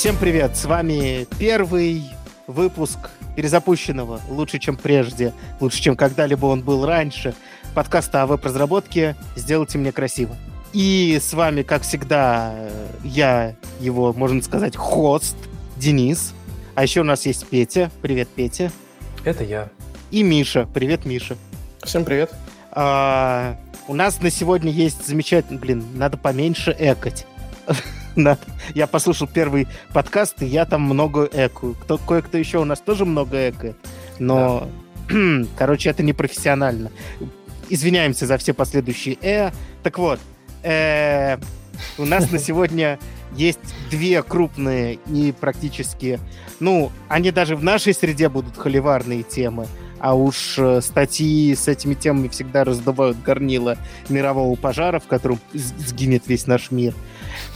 Всем привет! С вами первый выпуск перезапущенного «Лучше, чем прежде», лучше, чем когда-либо он был раньше, подкаста о веб-разработке «Сделайте мне красиво». И с вами, как всегда, я, его, можно сказать, хост, Денис. А еще у нас есть Петя. Привет, Петя. Это я. И Миша. Привет, Миша. Всем привет. А, у нас на сегодня есть замечательный... Блин, надо поменьше экать. Я послушал первый подкаст, и я там много экаю. Кто, кое-кто еще у нас тоже много экает. Но, да. короче, это непрофессионально. Извиняемся за все последующие э. Так вот, э, у нас на сегодня есть две крупные и практически... Ну, они даже в нашей среде будут холиварные темы а уж э, статьи с этими темами всегда раздувают горнило мирового пожара, в котором сгинет весь наш мир.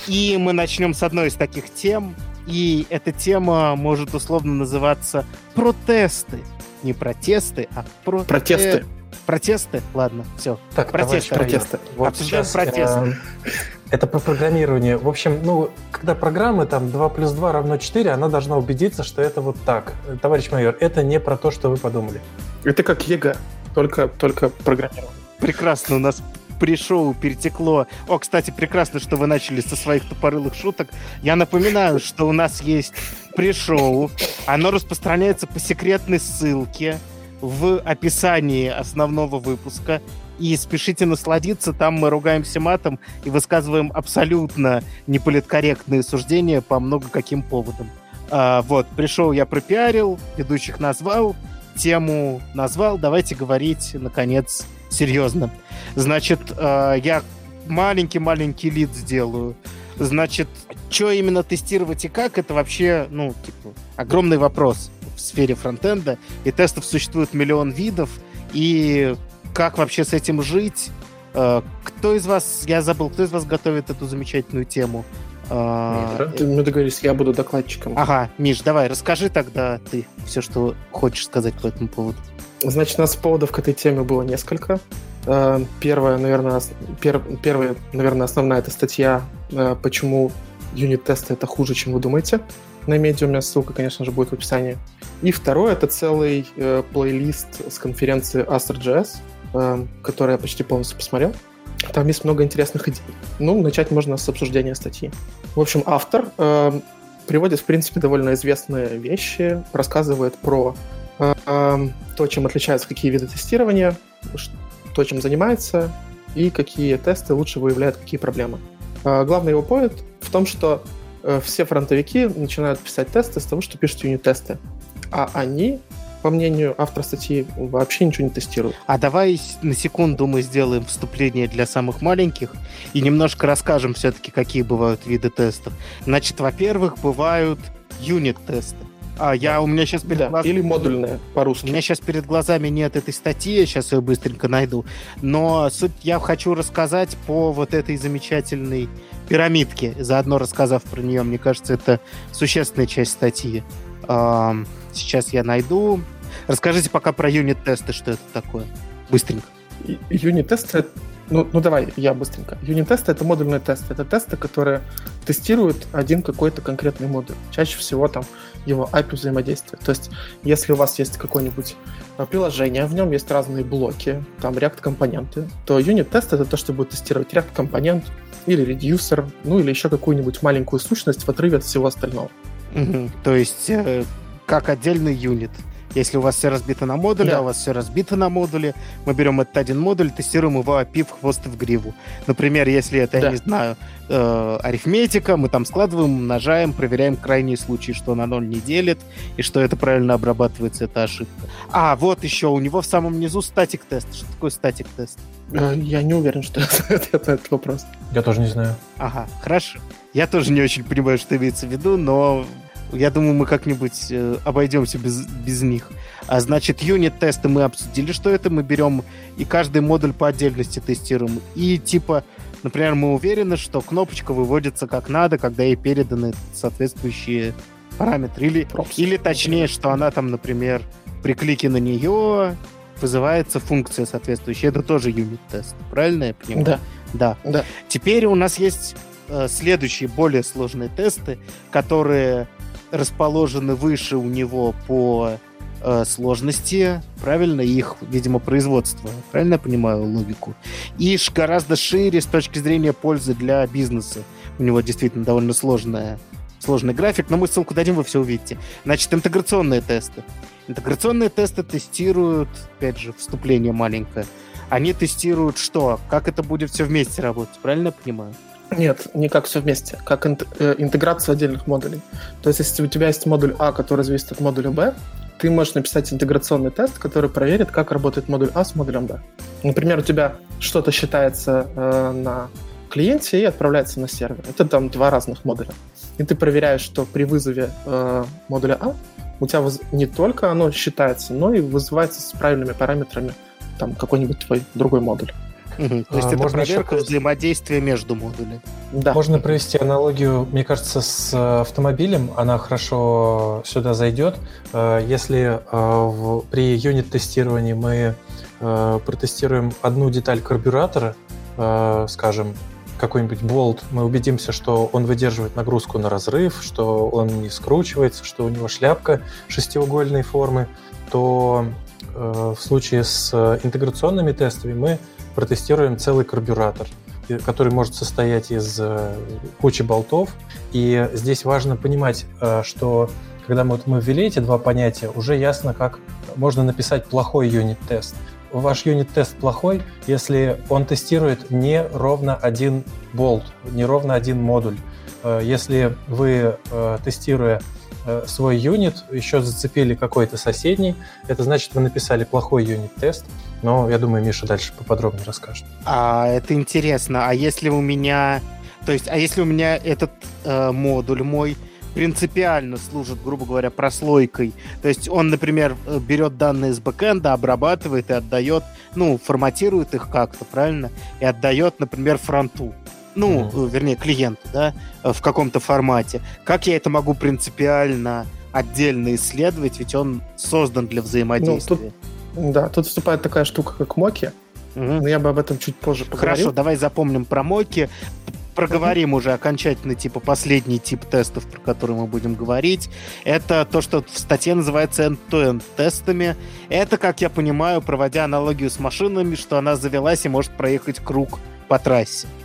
И мы начнем с одной из таких тем, и эта тема может условно называться «Протесты». Не протесты, а про... протесты. Протесты? Ладно, все. Так, протесты. протесты. Вот Обсуждаем протесты. Э, это по программированию. В общем, ну, когда программы там 2 плюс 2 равно 4, она должна убедиться, что это вот так. Товарищ майор, это не про то, что вы подумали. Это как ЕГЭ, только, только программирование. Прекрасно, у нас pre-show перетекло. О, кстати, прекрасно, что вы начали со своих тупорылых шуток. Я напоминаю, что у нас есть pre-show. Оно распространяется по секретной ссылке в описании основного выпуска. И спешите насладиться, там мы ругаемся матом и высказываем абсолютно неполиткорректные суждения по много каким поводам. А, вот, пришел, я пропиарил, ведущих назвал, тему назвал, давайте говорить, наконец, серьезно. Значит, э, я маленький-маленький лид сделаю. Значит, что именно тестировать и как, это вообще, ну, типа, огромный вопрос в сфере фронтенда. И тестов существует миллион видов. И как вообще с этим жить? Э, кто из вас, я забыл, кто из вас готовит эту замечательную тему? А, мы договорились, я буду докладчиком. Ага, Миш, давай, расскажи тогда ты все, что хочешь сказать по этому поводу. Значит, у нас поводов к этой теме было несколько. Э, первая, наверное, пер, первая, наверное, основная это статья, э, почему юнит-тесты это хуже, чем вы думаете. На медиуме ссылка, конечно же, будет в описании. И второе это целый э, плейлист с конференции AsterJS, э, который я почти полностью посмотрел. Там есть много интересных идей. Ну, начать можно с обсуждения статьи. В общем, автор э, приводит, в принципе, довольно известные вещи, рассказывает про то, чем отличаются какие виды тестирования, то, чем занимается, и какие тесты лучше выявляют какие проблемы. Э, главный его поинт в том, что э, все фронтовики начинают писать тесты с того, что пишут юнит-тесты. А они по мнению автора статьи, вообще ничего не тестируют. А давай на секунду мы сделаем вступление для самых маленьких и немножко расскажем все-таки, какие бывают виды тестов. Значит, во-первых, бывают юнит-тесты. А, я, у меня сейчас перед да, глазами... Или модульная, по-русски. У меня сейчас перед глазами нет этой статьи, я сейчас ее быстренько найду. Но суть я хочу рассказать по вот этой замечательной пирамидке, заодно рассказав про нее. Мне кажется, это существенная часть статьи. Сейчас я найду. Расскажите пока про юнит-тесты, что это такое. Быстренько. Юнит-тесты ну, ну давай, я быстренько. Юнит-тесты — это модульные тесты. Это тесты, которые тестируют один какой-то конкретный модуль. Чаще всего там его API взаимодействия. То есть, если у вас есть какое-нибудь а, приложение, в нем есть разные блоки, там React-компоненты, то юнит-тест — это то, что будет тестировать React-компонент или редюсер, ну или еще какую-нибудь маленькую сущность в отрыве от всего остального. Угу. То есть, э, как отдельный юнит. Если у вас все разбито на модуле, да. а у вас все разбито на модуле, мы берем этот один модуль, тестируем его API в хвост и в гриву. Например, если это, да. я не знаю, э, арифметика, мы там складываем, умножаем, проверяем крайние случаи, что на ноль не делит, и что это правильно обрабатывается, это ошибка. А, вот еще, у него в самом низу статик-тест. Что такое статик-тест? Э, я не уверен, что это этот вопрос. Я тоже не знаю. Ага, хорошо. Я тоже не очень понимаю, что имеется в виду, но я думаю, мы как-нибудь э, обойдемся без, без них. А значит, юнит-тесты мы обсудили, что это. Мы берем и каждый модуль по отдельности тестируем. И типа, например, мы уверены, что кнопочка выводится как надо, когда ей переданы соответствующие параметры. Или, или точнее, что она там, например, при клике на нее вызывается функция соответствующая. Это тоже юнит-тест. Правильно я понимаю? Да. Да. да. Теперь у нас есть э, следующие более сложные тесты, которые расположены выше у него по э, сложности, правильно, их, видимо, производства. Правильно я понимаю логику? И гораздо шире с точки зрения пользы для бизнеса. У него действительно довольно сложная, сложный график, но мы ссылку дадим, вы все увидите. Значит, интеграционные тесты. Интеграционные тесты тестируют, опять же, вступление маленькое. Они тестируют что? Как это будет все вместе работать, правильно я понимаю? Нет, не как все вместе, как э, интеграцию отдельных модулей. То есть, если у тебя есть модуль А, который зависит от модуля Б, ты можешь написать интеграционный тест, который проверит, как работает модуль А с модулем Б. Например, у тебя что-то считается э, на клиенте и отправляется на сервер. Это там два разных модуля. И ты проверяешь, что при вызове э, модуля А у тебя не только оно считается, но и вызывается с правильными параметрами там какой-нибудь твой другой модуль. Угу. То есть а, это можно проверка еще... взаимодействия между модулями. Да. Можно провести аналогию, мне кажется, с э, автомобилем. Она хорошо сюда зайдет. Э, если э, при юнит-тестировании мы протестируем одну деталь карбюратора, скажем, какой-нибудь болт, мы убедимся, что он выдерживает нагрузку на разрыв, что он не скручивается, что у него шляпка шестиугольной формы, то в случае с интеграционными тестами мы протестируем целый карбюратор, который может состоять из э, кучи болтов. И здесь важно понимать, э, что когда мы, мы ввели эти два понятия, уже ясно, как можно написать плохой юнит-тест. Ваш юнит-тест плохой, если он тестирует не ровно один болт, не ровно один модуль. Э, если вы, тестируя свой юнит, еще зацепили какой-то соседний, это значит, вы написали плохой юнит-тест, но я думаю, Миша дальше поподробнее расскажет. А это интересно. А если у меня, то есть, а если у меня этот э, модуль мой принципиально служит, грубо говоря, прослойкой. То есть он, например, э, берет данные с бэкэнда, обрабатывает и отдает, ну, форматирует их как-то, правильно? И отдает, например, фронту. Ну, mm-hmm. вернее, клиенту, да, в каком-то формате. Как я это могу принципиально отдельно исследовать, ведь он создан для взаимодействия. Ну, тут да, тут вступает такая штука, как моки. Угу. Но я бы об этом чуть позже поговорил. Хорошо, давай запомним про моки. Проговорим угу. уже окончательно, типа, последний тип тестов, про который мы будем говорить. Это то, что в статье называется end-to-end тестами. Это, как я понимаю, проводя аналогию с машинами, что она завелась и может проехать круг по трассе. Угу.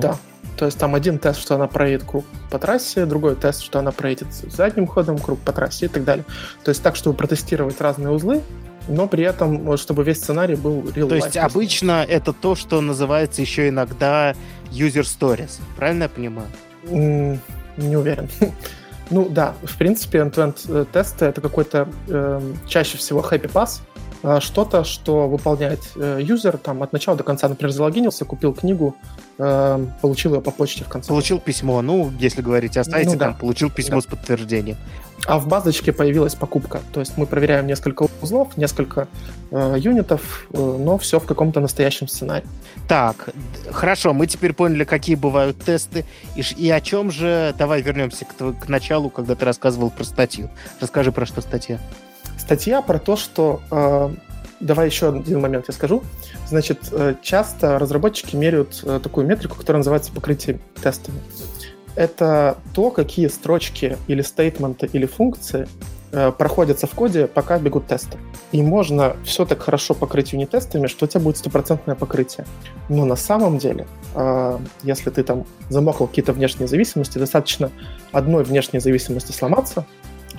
Да. То есть там один тест, что она проедет круг по трассе, другой тест, что она проедет задним ходом круг по трассе и так далее. То есть так, чтобы протестировать разные узлы, но при этом, чтобы весь сценарий был real То есть обычно это то, что называется еще иногда user stories. Правильно я понимаю? Mm, не уверен. ну да, в принципе, end-to-end э, тесты это какой-то э, чаще всего happy pass, что-то, что выполняет э, юзер там от начала до конца, например, залогинился, купил книгу, э, получил ее по почте в конце. Получил письмо, ну, если говорить о сайте, ну, да. там, получил письмо да. с подтверждением. А в базочке появилась покупка. То есть мы проверяем несколько узлов, несколько э, юнитов, э, но все в каком-то настоящем сценарии. Так, хорошо, мы теперь поняли, какие бывают тесты. И, и о чем же... Давай вернемся к, к началу, когда ты рассказывал про статью. Расскажи, про что статья. Статья про то, что... Э, давай еще один момент я скажу. Значит, э, часто разработчики меряют э, такую метрику, которая называется покрытие тестами это то, какие строчки или стейтменты или функции э, проходятся в коде, пока бегут тесты. И можно все так хорошо покрыть юнит-тестами, что у тебя будет стопроцентное покрытие. Но на самом деле, если ты там замокал какие-то внешние зависимости, достаточно одной внешней зависимости сломаться,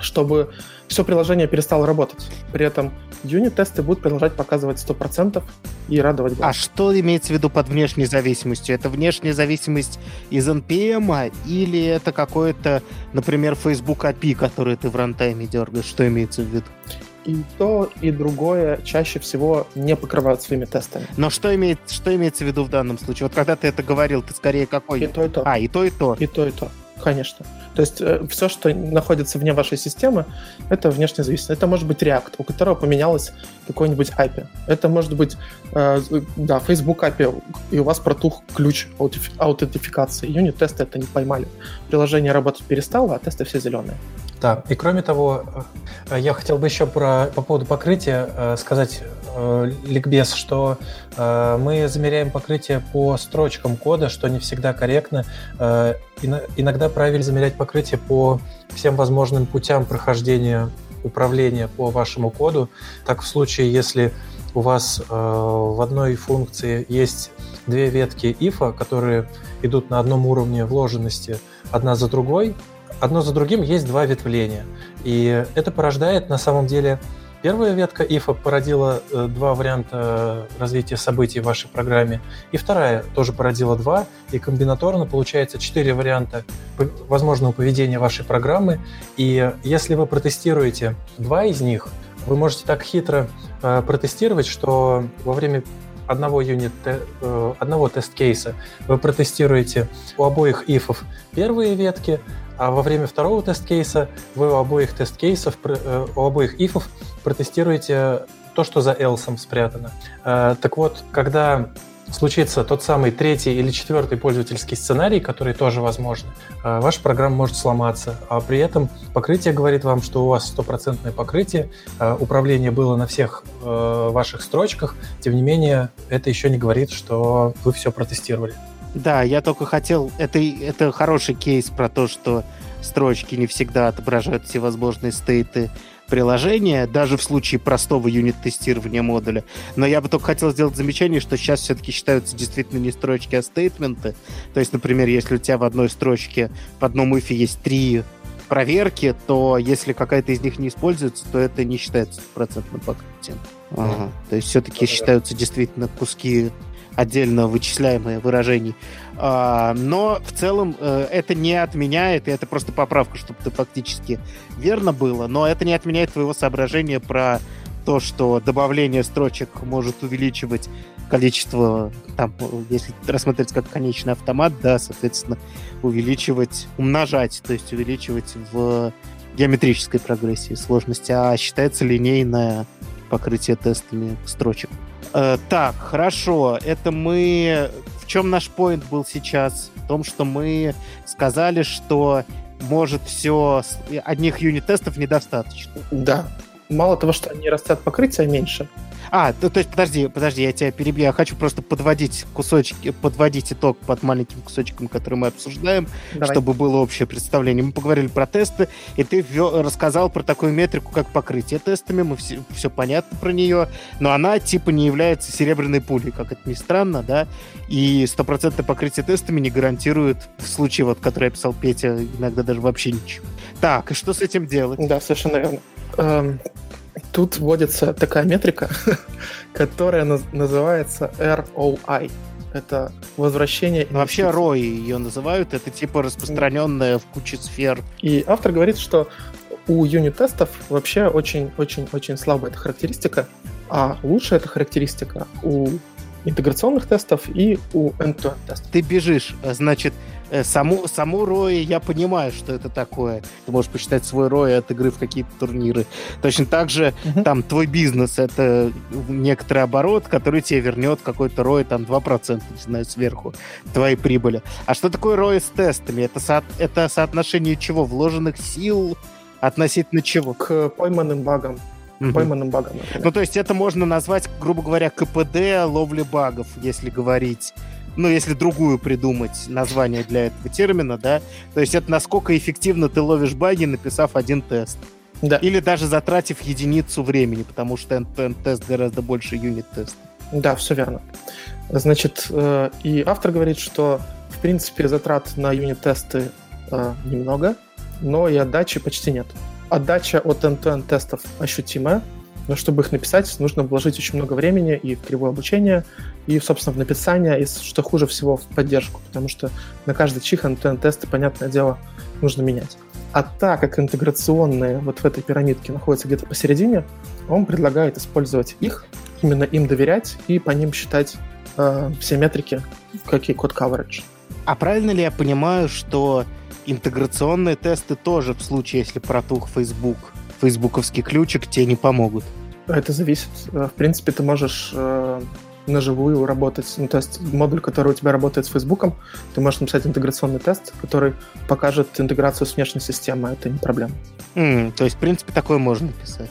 чтобы все приложение перестало работать. При этом юнит-тесты будут продолжать показывать 100% и радовать глаз. А что имеется в виду под внешней зависимостью? Это внешняя зависимость из NPM или это какое-то, например, Facebook API, который ты в рантайме дергаешь? Что имеется в виду? и то, и другое чаще всего не покрывают своими тестами. Но что, имеет, что имеется в виду в данном случае? Вот когда ты это говорил, ты скорее какой? И то, и то. А, и то, и то. И то, и то. Конечно. То есть э, все, что находится вне вашей системы, это внешне зависит. Это может быть React, у которого поменялось какой-нибудь API. Это может быть, э, да, Facebook API, и у вас протух ключ аутентификации. Юнит-тесты это не поймали. Приложение работать перестало, а тесты все зеленые. Да, и кроме того, э, я хотел бы еще про, по поводу покрытия э, сказать э, ликбез, что э, мы замеряем покрытие по строчкам кода, что не всегда корректно. Э, иногда правильно замерять покрытие по всем возможным путям прохождения управления по вашему коду. Так в случае, если у вас э, в одной функции есть две ветки if, которые идут на одном уровне вложенности одна за другой, одно за другим есть два ветвления. И это порождает на самом деле Первая ветка if породила э, два варианта развития событий в вашей программе, и вторая тоже породила два, и комбинаторно получается четыре варианта возможного поведения вашей программы. И если вы протестируете два из них, вы можете так хитро э, протестировать, что во время одного юнит, э, одного тест-кейса вы протестируете у обоих ифов первые ветки, а во время второго тест-кейса вы у обоих тест-кейсов, э, у обоих ифов протестируете то, что за else спрятано. Э, так вот, когда случится тот самый третий или четвертый пользовательский сценарий, который тоже возможен, э, ваша программа может сломаться. А при этом покрытие говорит вам, что у вас стопроцентное покрытие, управление было на всех ваших строчках. Тем не менее, это еще не говорит, что вы все протестировали. Да, я только хотел... Это, это хороший кейс про то, что строчки не всегда отображают все возможные стейты приложения, даже в случае простого юнит-тестирования модуля. Но я бы только хотел сделать замечание, что сейчас все-таки считаются действительно не строчки, а стейтменты. То есть, например, если у тебя в одной строчке в одном ифе есть три проверки, то если какая-то из них не используется, то это не считается стопроцентным покрытием. Ага. То есть все-таки считаются действительно куски отдельно вычисляемые выражений. А, но в целом э, это не отменяет, и это просто поправка, чтобы ты фактически верно было, но это не отменяет твоего соображения про то, что добавление строчек может увеличивать количество, там, если рассматривать как конечный автомат, да, соответственно, увеличивать, умножать, то есть увеличивать в геометрической прогрессии сложности, а считается линейное покрытие тестами строчек. Э, так, хорошо. Это мы... В чем наш поинт был сейчас? В том, что мы сказали, что может все... Одних юнит-тестов недостаточно. Да. Мало того, что они растят покрытие меньше, а, то, то есть, подожди, подожди, я тебя перебью. Я хочу просто подводить кусочки, подводить итог под маленьким кусочком, который мы обсуждаем, Давай. чтобы было общее представление. Мы поговорили про тесты, и ты ввел, рассказал про такую метрику, как покрытие тестами. Мы все, все понятно про нее, но она типа не является серебряной пулей, как это ни странно, да. И стопроцентное покрытие тестами не гарантирует в случае, вот, который я писал Петя, иногда даже вообще ничего. Так, и что с этим делать? Да, совершенно верно. Эм, Тут вводится такая метрика, которая называется ROI. Это возвращение... Ну, вообще ROI ее называют, это типа распространенная в куче сфер. И автор говорит, что у юнит-тестов вообще очень-очень-очень слабая эта характеристика, а лучшая эта характеристика у интеграционных тестов и у end-to-end тестов. Ты бежишь, значит, Э, саму, саму Рои я понимаю, что это такое. Ты можешь посчитать свой Рой от игры в какие-то турниры. Точно так же uh-huh. там твой бизнес — это некоторый оборот, который тебе вернет какой-то Рой там 2%, не знаю, сверху твоей прибыли. А что такое Рой с тестами? Это, со- это соотношение чего? Вложенных сил относительно чего? К пойманным багам. Угу. Пойманным багам. Например. Ну, то есть это можно назвать, грубо говоря, КПД ловли багов, если говорить ну, если другую придумать название для этого термина, да, то есть это насколько эффективно ты ловишь баги, написав один тест. Да. Или даже затратив единицу времени, потому что end-to-end-тест гораздо больше юнит-тест. Да, все верно. Значит, э, и автор говорит, что, в принципе, затрат на юнит-тесты э, немного, но и отдачи почти нет. Отдача от end-to-end тестов ощутимая, но чтобы их написать, нужно вложить очень много времени и в кривое обучение, и, собственно, в написание, и, что хуже всего, в поддержку, потому что на каждый чих антенн-тесты, понятное дело, нужно менять. А так как интеграционные вот в этой пирамидке находятся где-то посередине, он предлагает использовать их, именно им доверять и по ним считать э, все метрики, какие код coverage. А правильно ли я понимаю, что интеграционные тесты тоже в случае, если протух Facebook, фейсбуковский ключик, тебе не помогут? Это зависит. Э, в принципе, ты можешь э, живую работать. Ну, то есть модуль, который у тебя работает с Фейсбуком, ты можешь написать интеграционный тест, который покажет интеграцию с внешней системой. Это не проблема. Mm, то есть, в принципе, такое можно писать.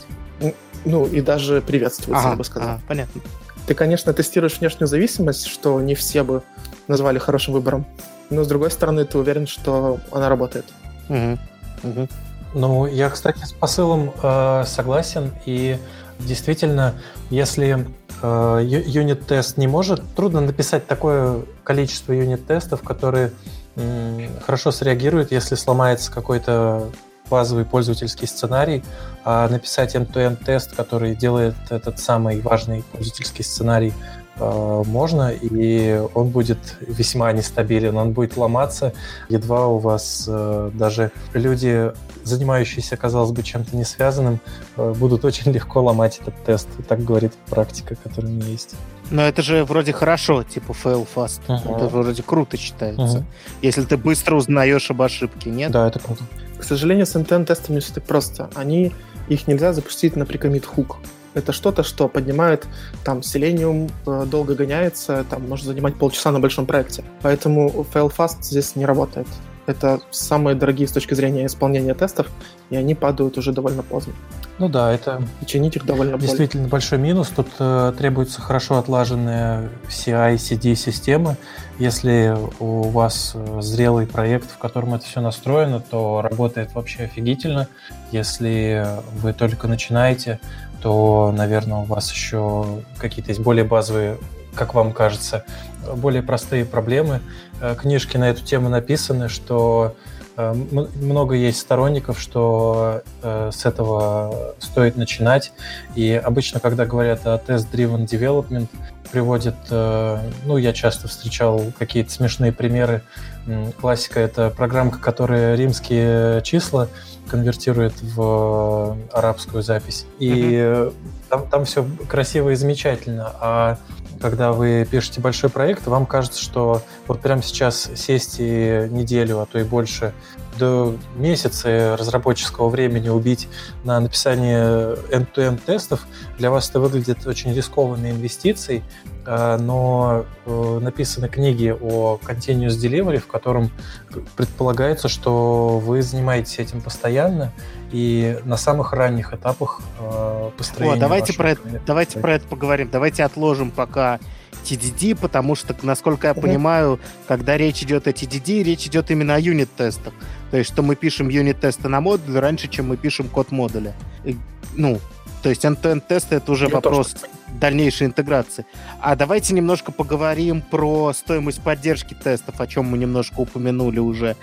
Ну, и даже приветствуется, ага, я бы сказал. Ага, понятно. Ты, конечно, тестируешь внешнюю зависимость, что не все бы назвали хорошим выбором. Но, с другой стороны, ты уверен, что она работает. Угу. Угу. Ну, я, кстати, с посылом э, согласен. И действительно, если э, юнит-тест не может, трудно написать такое количество юнит-тестов, которые э, хорошо среагируют, если сломается какой-то базовый пользовательский сценарий, а написать end-to-end тест, который делает этот самый важный пользовательский сценарий можно, и он будет весьма нестабилен, он будет ломаться, едва у вас э, даже люди, занимающиеся, казалось бы, чем-то не связанным, э, будут очень легко ломать этот тест. Так говорит практика, которая у меня есть. Но это же вроде хорошо, типа fail fast. Uh-huh. Это вроде круто считается. Uh-huh. Если ты быстро узнаешь об ошибке, нет? Да, это круто. К сожалению, с NTN-тестами все так просто. Они, их нельзя запустить на прикомит хук это что-то, что поднимает там Selenium, э, долго гоняется, там может занимать полчаса на большом проекте. Поэтому fail-fast здесь не работает. Это самые дорогие с точки зрения исполнения тестов, и они падают уже довольно поздно. Ну да, это и чинить их довольно действительно больно. большой минус. Тут э, требуются хорошо отлаженные CI, CD системы. Если у вас э, зрелый проект, в котором это все настроено, то работает вообще офигительно. Если вы только начинаете, то, наверное, у вас еще какие-то есть более базовые, как вам кажется, более простые проблемы. Э, книжки на эту тему написаны, что э, много есть сторонников, что э, с этого стоит начинать. И обычно, когда говорят о test-driven development, приводят, ну, я часто встречал какие-то смешные примеры. Классика — это программка, которая римские числа конвертирует в арабскую запись. И mm-hmm. там, там все красиво и замечательно. А когда вы пишете большой проект, вам кажется, что вот прямо сейчас сесть и неделю, а то и больше, до месяца разработческого времени убить на написание end-to-end тестов, для вас это выглядит очень рискованной инвестицией, а, но э, написаны книги о Continuous Delivery, в котором предполагается, что вы занимаетесь этим постоянно, и на самых ранних этапах э, построения. О, давайте про это, давайте про это поговорим. Давайте отложим пока TDD, потому что, насколько я понимаю, когда речь идет о TDD, речь идет именно о юнит-тестах. То есть, что мы пишем юнит-тесты на модуль раньше, чем мы пишем код модуля. И, ну, то есть end-to-end тесты это уже я вопрос тоже. дальнейшей интеграции. А давайте немножко поговорим про стоимость поддержки тестов, о чем мы немножко упомянули уже.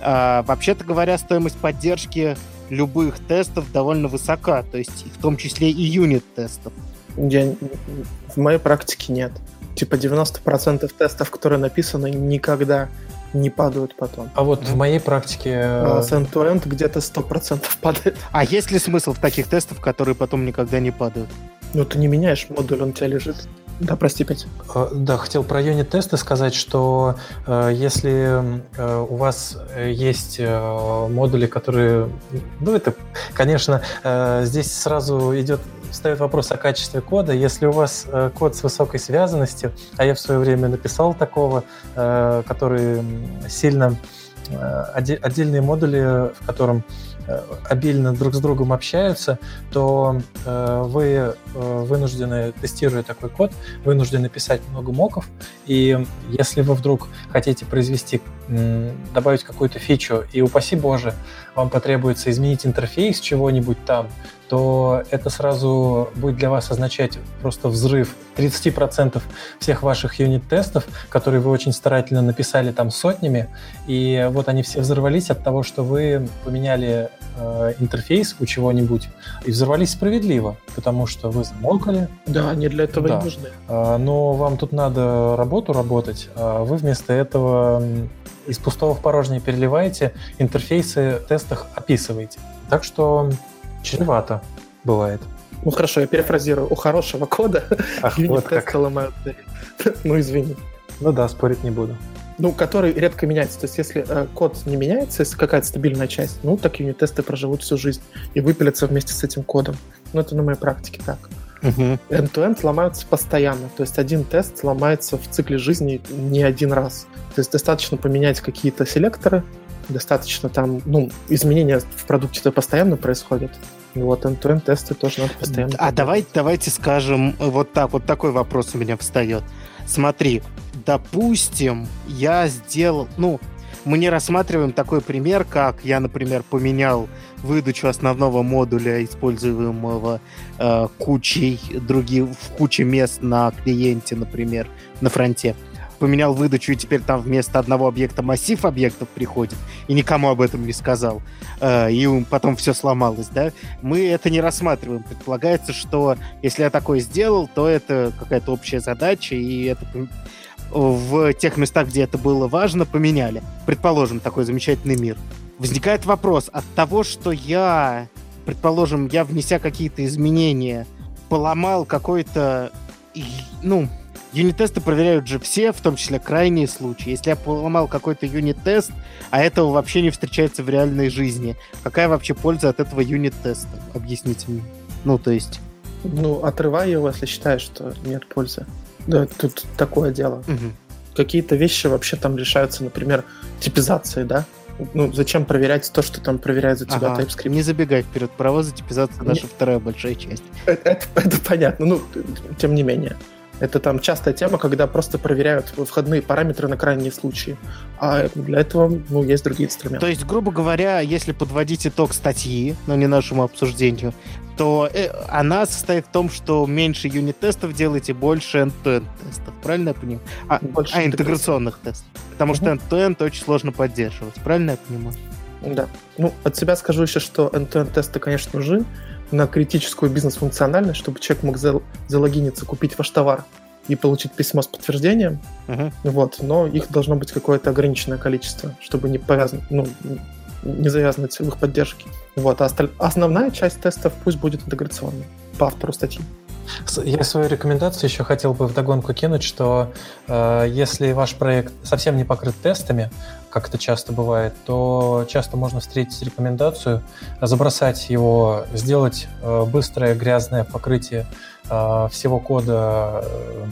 А, вообще-то говоря, стоимость поддержки любых тестов довольно высока, то есть в том числе и юнит-тестов. Я, в моей практике нет. Типа 90% тестов, которые написаны, никогда не падают потом. А вот в моей практике... А, с end-to-end где-то 100% падает. А есть ли смысл в таких тестах, которые потом никогда не падают? Ну, ты не меняешь модуль, он у тебя лежит. Да, прости, Петя. А, да, хотел про юнит-тесты сказать, что э, если э, у вас есть э, модули, которые... Ну, это, конечно, э, здесь сразу идет встает вопрос о качестве кода. Если у вас э, код с высокой связанностью, а я в свое время написал такого, э, который сильно э, отдельные модули, в котором обильно друг с другом общаются, то вы вынуждены, тестируя такой код, вынуждены писать много моков, и если вы вдруг хотите произвести, добавить какую-то фичу, и упаси боже, вам потребуется изменить интерфейс чего-нибудь там, то это сразу будет для вас означать просто взрыв 30% всех ваших юнит-тестов, которые вы очень старательно написали там сотнями, и вот они все взорвались от того, что вы поменяли э, интерфейс у чего-нибудь и взорвались справедливо, потому что вы замолкали. Да, они для этого да. и нужны. А, но вам тут надо работу работать, а вы вместо этого из пустого в порожнее переливаете, интерфейсы в тестах описываете. Так что чревато бывает. Ну хорошо, я перефразирую. У хорошего кода Ах, вот как. ломают. ну извини. Ну да, спорить не буду. Ну, который редко меняется. То есть, если э, код не меняется, если какая-то стабильная часть, ну, так юнит-тесты проживут всю жизнь и выпилятся вместе с этим кодом. Ну, это на моей практике так. Uh-huh. End-to-end ломаются постоянно. То есть один тест ломается в цикле жизни не один раз. То есть достаточно поменять какие-то селекторы, достаточно там, ну, изменения в продукте-то постоянно происходят Вот end-to-end тесты тоже надо постоянно. А давай, давайте скажем, вот так, вот такой вопрос у меня встает. Смотри, допустим, я сделал, ну, мы не рассматриваем такой пример, как я, например, поменял выдачу основного модуля, используемого э, кучей других, в куче мест на клиенте, например, на фронте. Поменял выдачу, и теперь там вместо одного объекта массив объектов приходит, и никому об этом не сказал, э, и потом все сломалось, да, мы это не рассматриваем. Предполагается, что если я такое сделал, то это какая-то общая задача, и это в тех местах, где это было важно, поменяли. Предположим, такой замечательный мир. Возникает вопрос от того, что я, предположим, я внеся какие-то изменения, поломал какой-то, ну, Юнит-тесты проверяют же все, в том числе крайние случаи. Если я поломал какой-то юнит-тест, а этого вообще не встречается в реальной жизни, какая вообще польза от этого юнит-теста? Объясните мне. Ну, то есть... Ну, отрывай его, если считаешь, что нет пользы. Да, тут такое дело. Угу. Какие-то вещи вообще там решаются, например, типизацией, да? Ну, зачем проверять то, что там проверяет за тебя ага. TypeScript? Не забегай вперед. Паровозы типизация наша не... вторая большая часть. Это, это, это понятно. Ну, тем не менее. Это там частая тема, когда просто проверяют входные параметры на крайние случаи. А для этого ну, есть другие инструменты. То есть, грубо говоря, если подводить итог статьи, но не нашему обсуждению, то э, она состоит в том, что меньше юнит-тестов делаете, больше end-to-end тестов. Правильно я понимаю? А, больше а интеграционных тестов. Потому что end-to-end очень сложно поддерживать. Правильно я понимаю? Да. Ну, от себя скажу еще, что end-to-end тесты, конечно, нужны, на критическую бизнес-функциональность, чтобы человек мог залогиниться, купить ваш товар и получить письмо с подтверждением. Uh-huh. Вот, но их должно быть какое-то ограниченное количество, чтобы не повязано, ну, не завязаны в их поддержке. Вот, а осталь... основная часть тестов пусть будет интеграционной по автору статьи. Я свою рекомендацию еще хотел бы вдогонку кинуть, что э, если ваш проект совсем не покрыт тестами, как это часто бывает, то часто можно встретить рекомендацию забросать его, сделать э, быстрое грязное покрытие э, всего кода э,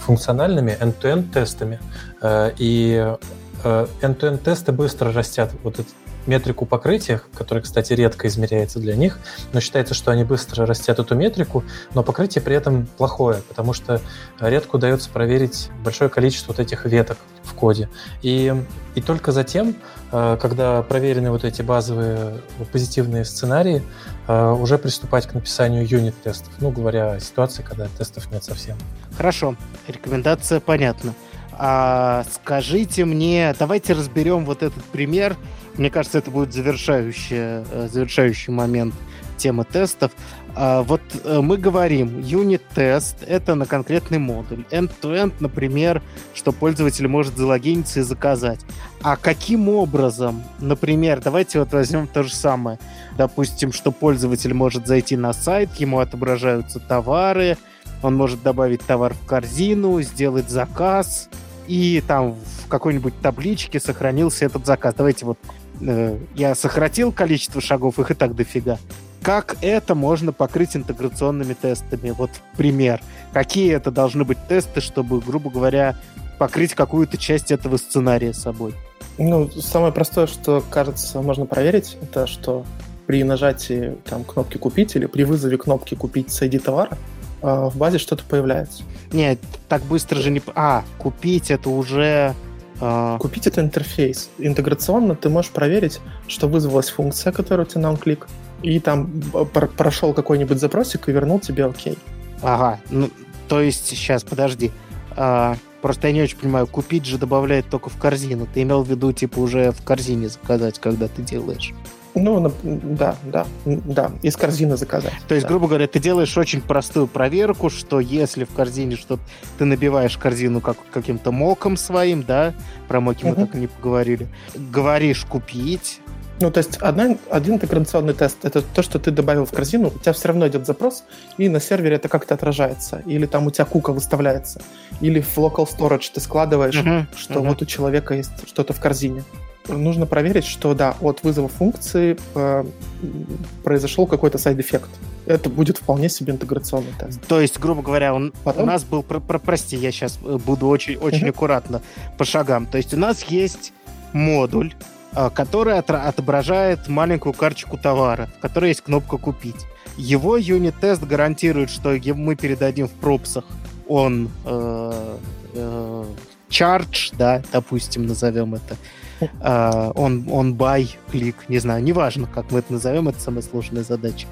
функциональными end-to-end тестами, э, и э, end-to-end тесты быстро растят вот этот метрику покрытия, которая, кстати, редко измеряется для них, но считается, что они быстро растят эту метрику, но покрытие при этом плохое, потому что редко удается проверить большое количество вот этих веток в коде. И, и только затем, э, когда проверены вот эти базовые позитивные сценарии, э, уже приступать к написанию юнит-тестов. Ну, говоря о ситуации, когда тестов нет совсем. Хорошо, рекомендация понятна. А скажите мне, давайте разберем вот этот пример мне кажется, это будет завершающий, э, завершающий момент темы тестов. А, вот э, мы говорим, юнит-тест — это на конкретный модуль. End-to-end, например, что пользователь может залогиниться и заказать. А каким образом, например, давайте вот возьмем то же самое. Допустим, что пользователь может зайти на сайт, ему отображаются товары, он может добавить товар в корзину, сделать заказ, и там в какой-нибудь табличке сохранился этот заказ. Давайте вот Э, я сократил количество шагов, их и так дофига. Как это можно покрыть интеграционными тестами? Вот пример. Какие это должны быть тесты, чтобы, грубо говоря, покрыть какую-то часть этого сценария собой? Ну, самое простое, что, кажется, можно проверить, это что при нажатии там, кнопки «Купить» или при вызове кнопки «Купить с ID товара» в базе что-то появляется. Нет, так быстро же не... А, «Купить» — это уже а... Купить это интерфейс. Интеграционно ты можешь проверить, что вызвалась функция, которая у тебя на клик, и там прошел какой-нибудь запросик и вернул тебе окей. Ага, ну, то есть, сейчас, подожди. А, просто я не очень понимаю, купить же добавляет только в корзину. Ты имел в виду, типа, уже в корзине заказать, когда ты делаешь? Ну, да, да, да, из корзины заказать. То есть, да. грубо говоря, ты делаешь очень простую проверку, что если в корзине что ты набиваешь корзину как каким-то моком своим, да, про моки угу. мы так и не поговорили, говоришь купить, ну, то есть одна, один интеграционный тест — это то, что ты добавил в корзину, у тебя все равно идет запрос, и на сервере это как-то отражается. Или там у тебя кука выставляется. Или в local storage ты складываешь, uh-huh, что uh-huh. вот у человека есть что-то в корзине нужно проверить, что да, от вызова функции э, произошел какой-то side effect. Это будет вполне себе интеграционный тест. То есть, грубо говоря, он, Потом... у нас был, про, про, прости, я сейчас буду очень, очень uh-huh. аккуратно по шагам. То есть у нас есть модуль, э, который отображает маленькую карточку товара, в которой есть кнопка «Купить». Его юнит-тест гарантирует, что мы передадим в пропсах он э, э, charge, да, допустим, назовем это, Uh, он, он buy, клик, не знаю, неважно, как мы это назовем, это самая сложная задача.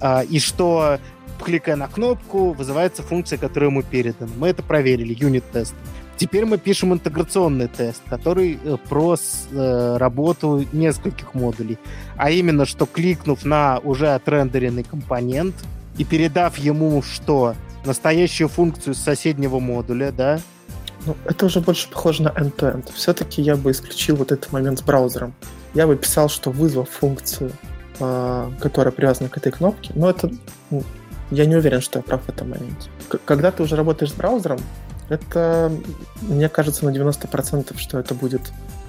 Uh, и что, кликая на кнопку, вызывается функция, которая ему передана. Мы это проверили, юнит-тест. Теперь мы пишем интеграционный тест, который э, про э, работу нескольких модулей. А именно, что кликнув на уже отрендеренный компонент и передав ему что? Настоящую функцию с соседнего модуля, да, ну, это уже больше похоже на end-to-end. Все-таки я бы исключил вот этот момент с браузером. Я бы писал, что вызвав функцию, э, которая привязана к этой кнопке, но это... Ну, я не уверен, что я прав в этом моменте. Когда ты уже работаешь с браузером, это, мне кажется, на 90%, что это будет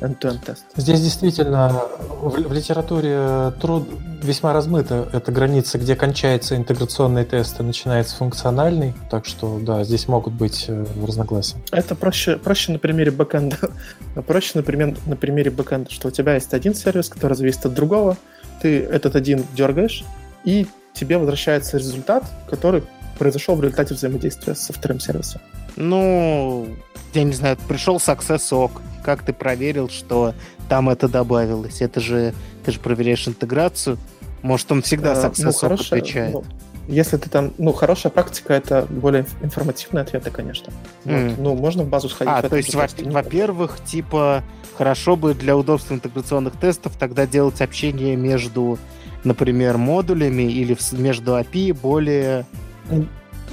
end-to-end тест. Здесь действительно в, в литературе труд весьма размыта эта граница, где кончается интеграционный тест и начинается функциональный. Так что, да, здесь могут быть э, разногласия. Это проще, проще на примере бэкэнда. проще, например, на примере бэкэнда, что у тебя есть один сервис, который зависит от другого, ты этот один дергаешь, и тебе возвращается результат, который произошел в результате взаимодействия со вторым сервисом. Ну, я не знаю, пришел SuccessOc, как ты проверил, что там это добавилось? Это же, ты же проверяешь интеграцию. Может, он всегда SuccessOc ну, хорошая, отвечает? Ну, если ты там, ну, хорошая практика, это более информативные ответы, конечно. Mm. Вот, ну, можно в базу сходить. А, то есть, во- во-первых, типа, хорошо бы для удобства интеграционных тестов тогда делать общение между, например, модулями или между API более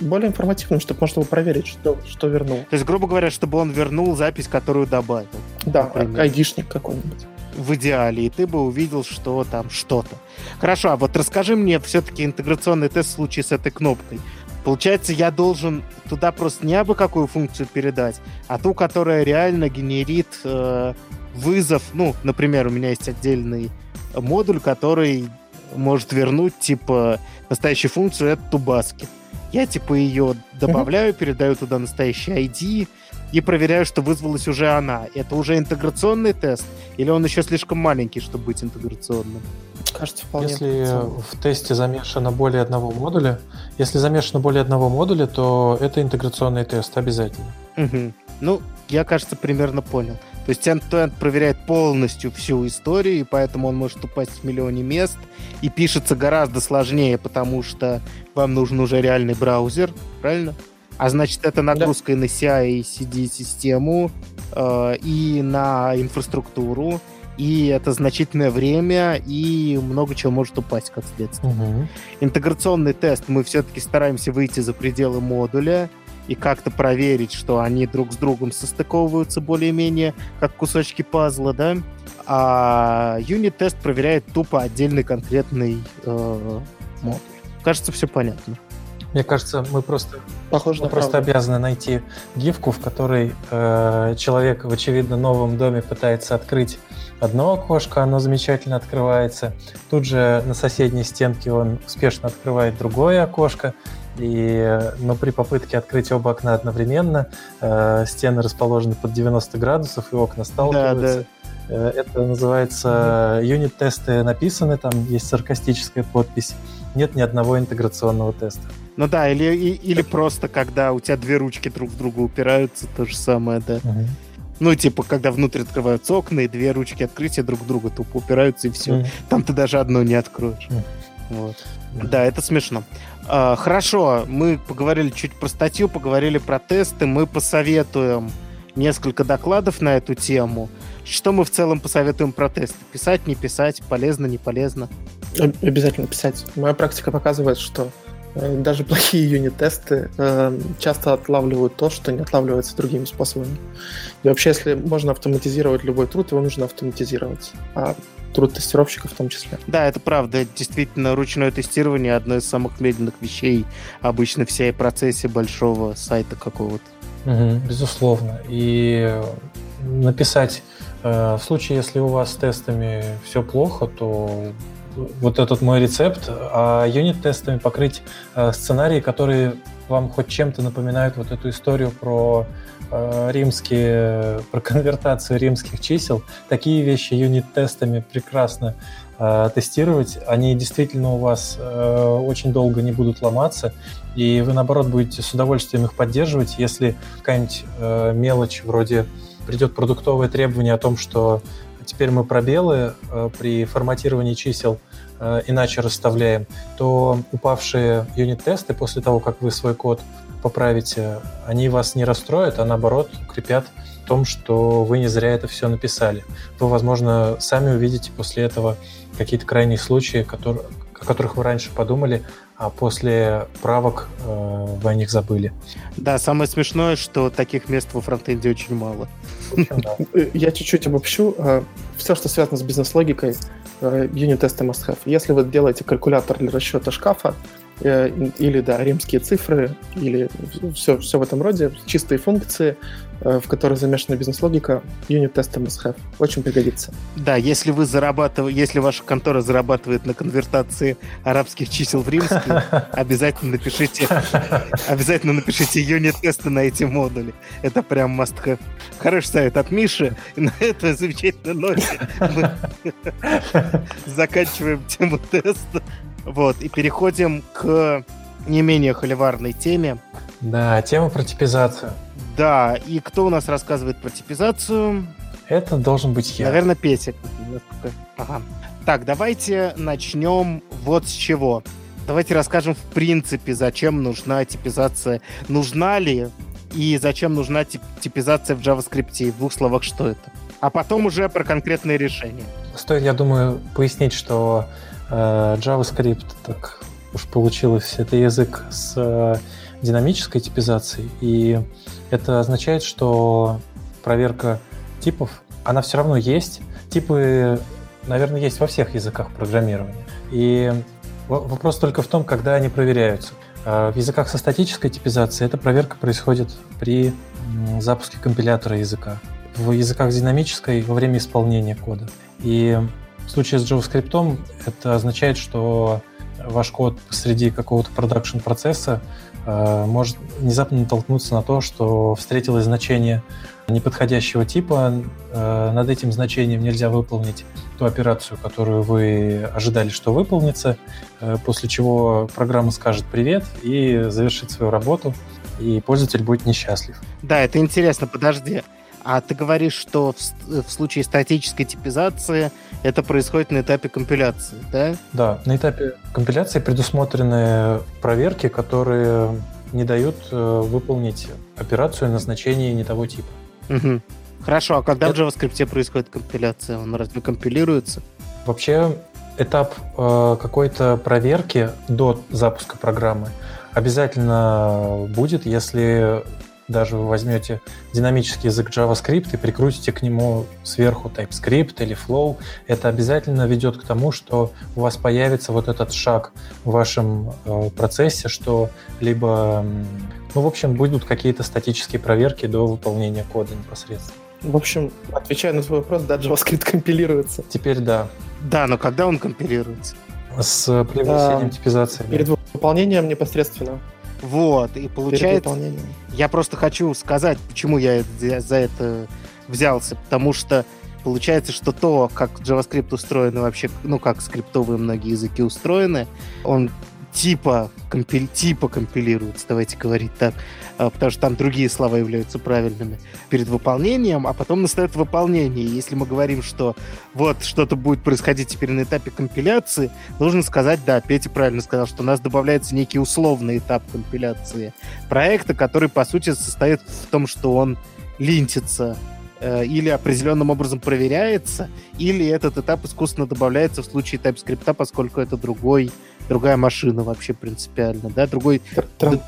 более информативным, чтобы можно было проверить, что, что вернул. То есть, грубо говоря, чтобы он вернул запись, которую добавил. Да, например. айдишник какой-нибудь. В идеале, и ты бы увидел, что там что-то. Хорошо, а вот расскажи мне все-таки интеграционный тест в случае с этой кнопкой. Получается, я должен туда просто не абы какую функцию передать, а ту, которая реально генерит э, вызов. Ну, например, у меня есть отдельный модуль, который может вернуть, типа, настоящую функцию, это тубаски. Я типа ее добавляю, передаю туда настоящий ID и проверяю, что вызвалась уже она. Это уже интеграционный тест? Или он еще слишком маленький, чтобы быть интеграционным? Кажется, вполне Если в тесте замешано более одного модуля, если замешано более одного модуля, то это интеграционный тест обязательно. Угу. Ну, я, кажется, примерно понял. То есть end-to-end проверяет полностью всю историю, и поэтому он может упасть в миллионе мест. И пишется гораздо сложнее, потому что вам нужен уже реальный браузер, правильно? А значит, это нагрузка да. и на CI и CD-систему, э, и на инфраструктуру, и это значительное время, и много чего может упасть как следствие. Угу. Интеграционный тест мы все-таки стараемся выйти за пределы модуля, и как-то проверить, что они друг с другом состыковываются более-менее, как кусочки пазла, да. А юнит-тест проверяет тупо отдельный конкретный э, модуль. Кажется, все понятно. Мне кажется, мы просто, Похоже мы просто обязаны найти гифку, в которой э, человек в очевидно новом доме пытается открыть одно окошко, оно замечательно открывается. Тут же на соседней стенке он успешно открывает другое окошко, и, но при попытке открыть оба окна одновременно э, стены расположены под 90 градусов, и окна сталкиваются. Да, да. Э, это называется юнит-тесты написаны, там есть саркастическая подпись. Нет ни одного интеграционного теста. Ну да, или, и, или просто когда у тебя две ручки друг в друга упираются, то же самое, да. Угу. Ну, типа, когда внутрь открываются окна, и две ручки открытия друг к другу тупо упираются, и все. Mm. Там ты даже одну не откроешь. Mm. Вот. Mm. Да, это смешно. А, хорошо, мы поговорили чуть про статью, поговорили про тесты, мы посоветуем несколько докладов на эту тему. Что мы в целом посоветуем про тесты? Писать, не писать, полезно, не полезно? Обязательно писать. Моя практика показывает, что э, даже плохие юнит-тесты э, часто отлавливают то, что не отлавливается другими способами. И вообще, если можно автоматизировать любой труд, его нужно автоматизировать. А труд тестировщика в том числе. Да, это правда. Действительно, ручное тестирование одно из самых медленных вещей обычно в всей процессе большого сайта какого-то. Угу, безусловно. И написать э, в случае, если у вас с тестами все плохо, то вот этот мой рецепт, а юнит-тестами покрыть э, сценарии, которые вам хоть чем-то напоминают вот эту историю про э, римские, про конвертацию римских чисел. Такие вещи юнит-тестами прекрасно э, тестировать. Они действительно у вас э, очень долго не будут ломаться, и вы, наоборот, будете с удовольствием их поддерживать, если какая-нибудь э, мелочь вроде придет продуктовое требование о том, что теперь мы пробелы э, при форматировании чисел э, иначе расставляем, то упавшие юнит-тесты после того, как вы свой код поправите, они вас не расстроят, а наоборот укрепят в том, что вы не зря это все написали. Вы, возможно, сами увидите после этого какие-то крайние случаи, которые, о которых вы раньше подумали, а после правок э, вы о них забыли. Да, самое смешное, что таких мест во фронтенде очень мало. Э, я чуть-чуть обобщу. Э, Все, что связано с бизнес-логикой, э, юнит-тесты must have. Если вы делаете калькулятор для расчета шкафа, или, да, римские цифры, или все, все в этом роде, чистые функции, в которых замешана бизнес-логика, юнит-тесты must have. Очень пригодится. Да, если вы зарабатываете, если ваша контора зарабатывает на конвертации арабских чисел в римские, обязательно напишите, обязательно напишите юнит-тесты на эти модули. Это прям must have. Хороший совет от Миши. И на этой замечательной ноте мы заканчиваем тему теста. Вот, и переходим к не менее холиварной теме. Да, тема про типизацию. Да, и кто у нас рассказывает про типизацию? Это должен быть я. Наверное, Петя. Ага. Так, давайте начнем вот с чего. Давайте расскажем в принципе, зачем нужна типизация. Нужна ли и зачем нужна тип типизация в JavaScript. В двух словах, что это. А потом уже про конкретные решения. Стоит, я думаю, пояснить, что э, JavaScript, так уж получилось, это язык с э, динамической типизацией, и это означает, что проверка типов, она все равно есть. Типы, наверное, есть во всех языках программирования. И вопрос только в том, когда они проверяются. А в языках со статической типизацией эта проверка происходит при запуске компилятора языка. В языках с динамической во время исполнения кода. И в случае с JavaScript это означает, что ваш код среди какого-то продакшн процесса э, может внезапно натолкнуться на то, что встретилось значение неподходящего типа. Э, над этим значением нельзя выполнить ту операцию, которую вы ожидали, что выполнится, э, после чего программа скажет «привет» и завершит свою работу, и пользователь будет несчастлив. Да, это интересно, подожди. А ты говоришь, что в, в случае статической типизации это происходит на этапе компиляции, да? Да, на этапе компиляции предусмотрены проверки, которые не дают э, выполнить операцию назначения не того типа. Угу. Хорошо, а когда это... в JavaScript происходит компиляция? Он разве компилируется? Вообще этап э, какой-то проверки до запуска программы обязательно будет, если даже вы возьмете динамический язык JavaScript и прикрутите к нему сверху TypeScript или Flow, это обязательно ведет к тому, что у вас появится вот этот шаг в вашем э, процессе, что либо, ну, в общем, будут какие-то статические проверки до выполнения кода непосредственно. В общем, отвечая на твой вопрос, да, JavaScript компилируется. Теперь да. Да, но когда он компилируется? С превращением а, типизации. Перед выполнением непосредственно. Вот, и получается... Я просто хочу сказать, почему я за это взялся, потому что получается, что то, как JavaScript устроен и вообще, ну, как скриптовые многие языки устроены, он типа, компиль, типа компилируется, давайте говорить так, а, потому что там другие слова являются правильными перед выполнением, а потом настает выполнение. И если мы говорим, что вот что-то будет происходить теперь на этапе компиляции, нужно сказать, да, Петя правильно сказал, что у нас добавляется некий условный этап компиляции проекта, который, по сути, состоит в том, что он линтится э, или определенным образом проверяется, или этот этап искусственно добавляется в случае TypeScript, поскольку это другой другая машина вообще принципиально, да, другой...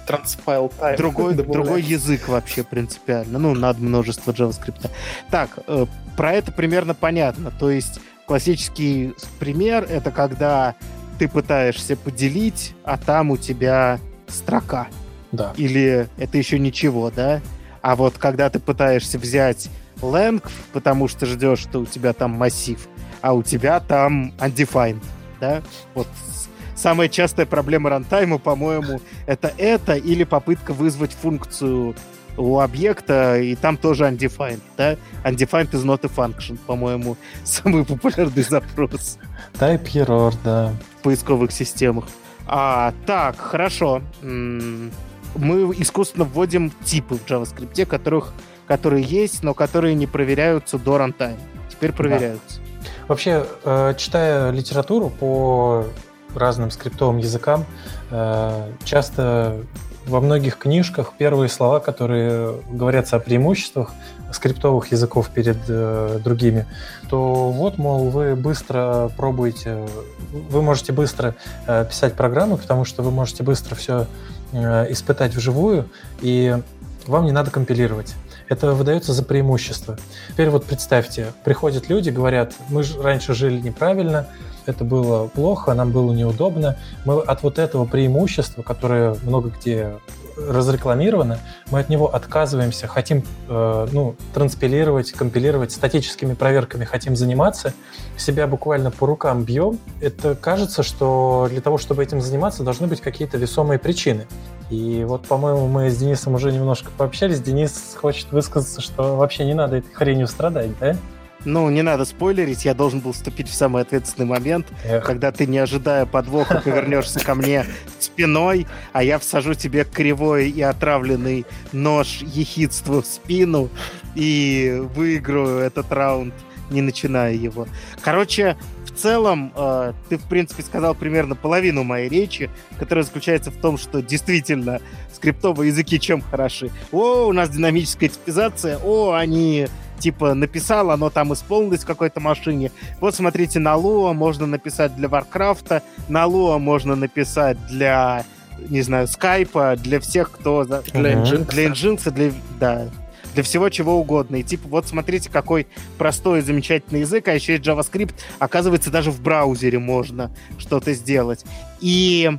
Транспайл Другой, другой язык вообще принципиально, ну, над множество JavaScript. Так, э, про это примерно понятно, то есть классический пример — это когда ты пытаешься поделить, а там у тебя строка. Да. Или это еще ничего, да? А вот когда ты пытаешься взять length, потому что ждешь, что у тебя там массив, а у тебя там undefined, да? Вот самая частая проблема рантайма, по-моему, это это или попытка вызвать функцию у объекта, и там тоже undefined, да? Undefined is not a function, по-моему, самый популярный запрос. Type error, да. В поисковых системах. А, так, хорошо. Мы искусственно вводим типы в JavaScript, которых, которые есть, но которые не проверяются до рантайма. Теперь проверяются. Да. Вообще, э, читая литературу по разным скриптовым языкам, э, часто во многих книжках первые слова, которые говорятся о преимуществах скриптовых языков перед э, другими, то вот, мол, вы быстро пробуете, вы можете быстро э, писать программы, потому что вы можете быстро все э, испытать вживую, и вам не надо компилировать. Это выдается за преимущество. Теперь вот представьте, приходят люди, говорят, мы же раньше жили неправильно, это было плохо, нам было неудобно. Мы от вот этого преимущества, которое много где разрекламировано, мы от него отказываемся, хотим э, ну, транспилировать, компилировать, статическими проверками хотим заниматься, себя буквально по рукам бьем. Это кажется, что для того, чтобы этим заниматься, должны быть какие-то весомые причины. И вот, по-моему, мы с Денисом уже немножко пообщались. Денис хочет высказаться, что вообще не надо этой хренью страдать, да? Ну, не надо спойлерить, я должен был вступить в самый ответственный момент, Эх. когда ты, не ожидая подвоха, повернешься ко мне спиной, а я всажу тебе кривой и отравленный нож ехидства в спину и выиграю этот раунд, не начиная его. Короче, целом, э, ты, в принципе, сказал примерно половину моей речи, которая заключается в том, что действительно скриптовые языки чем хороши. О, у нас динамическая типизация, о, они типа написал, оно там исполнилось в какой-то машине. Вот смотрите, на Lua можно написать для Варкрафта, на Lua можно написать для, не знаю, скайпа, для всех, кто... Для Nginx. Для Nginx, для... Да, для всего чего угодно. И типа, вот смотрите, какой простой и замечательный язык, а еще есть JavaScript. Оказывается, даже в браузере можно что-то сделать. И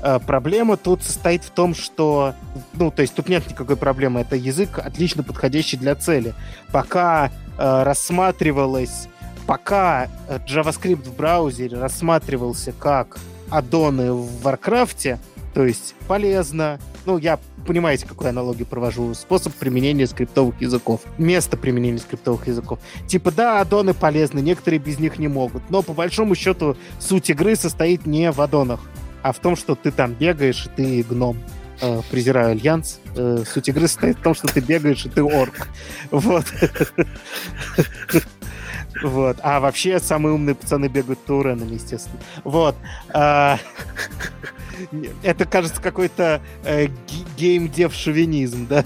Э, проблема тут состоит в том, что, ну, то есть тут нет никакой проблемы, это язык отлично подходящий для цели. Пока э, рассматривалось, пока э, JavaScript в браузере рассматривался как аддоны в Варкрафте, то есть полезно, ну, я понимаете, какую аналогию провожу, способ применения скриптовых языков, место применения скриптовых языков. Типа, да, аддоны полезны, некоторые без них не могут, но по большому счету суть игры состоит не в аддонах, а в том, что ты там бегаешь, и ты гном. Э, презираю Альянс. Э, суть игры состоит в том, что ты бегаешь, и ты орк. Вот. Вот. А вообще самые умные пацаны бегают туренами, естественно. Вот. А, это, кажется, какой-то э, геймдев-шовинизм, да?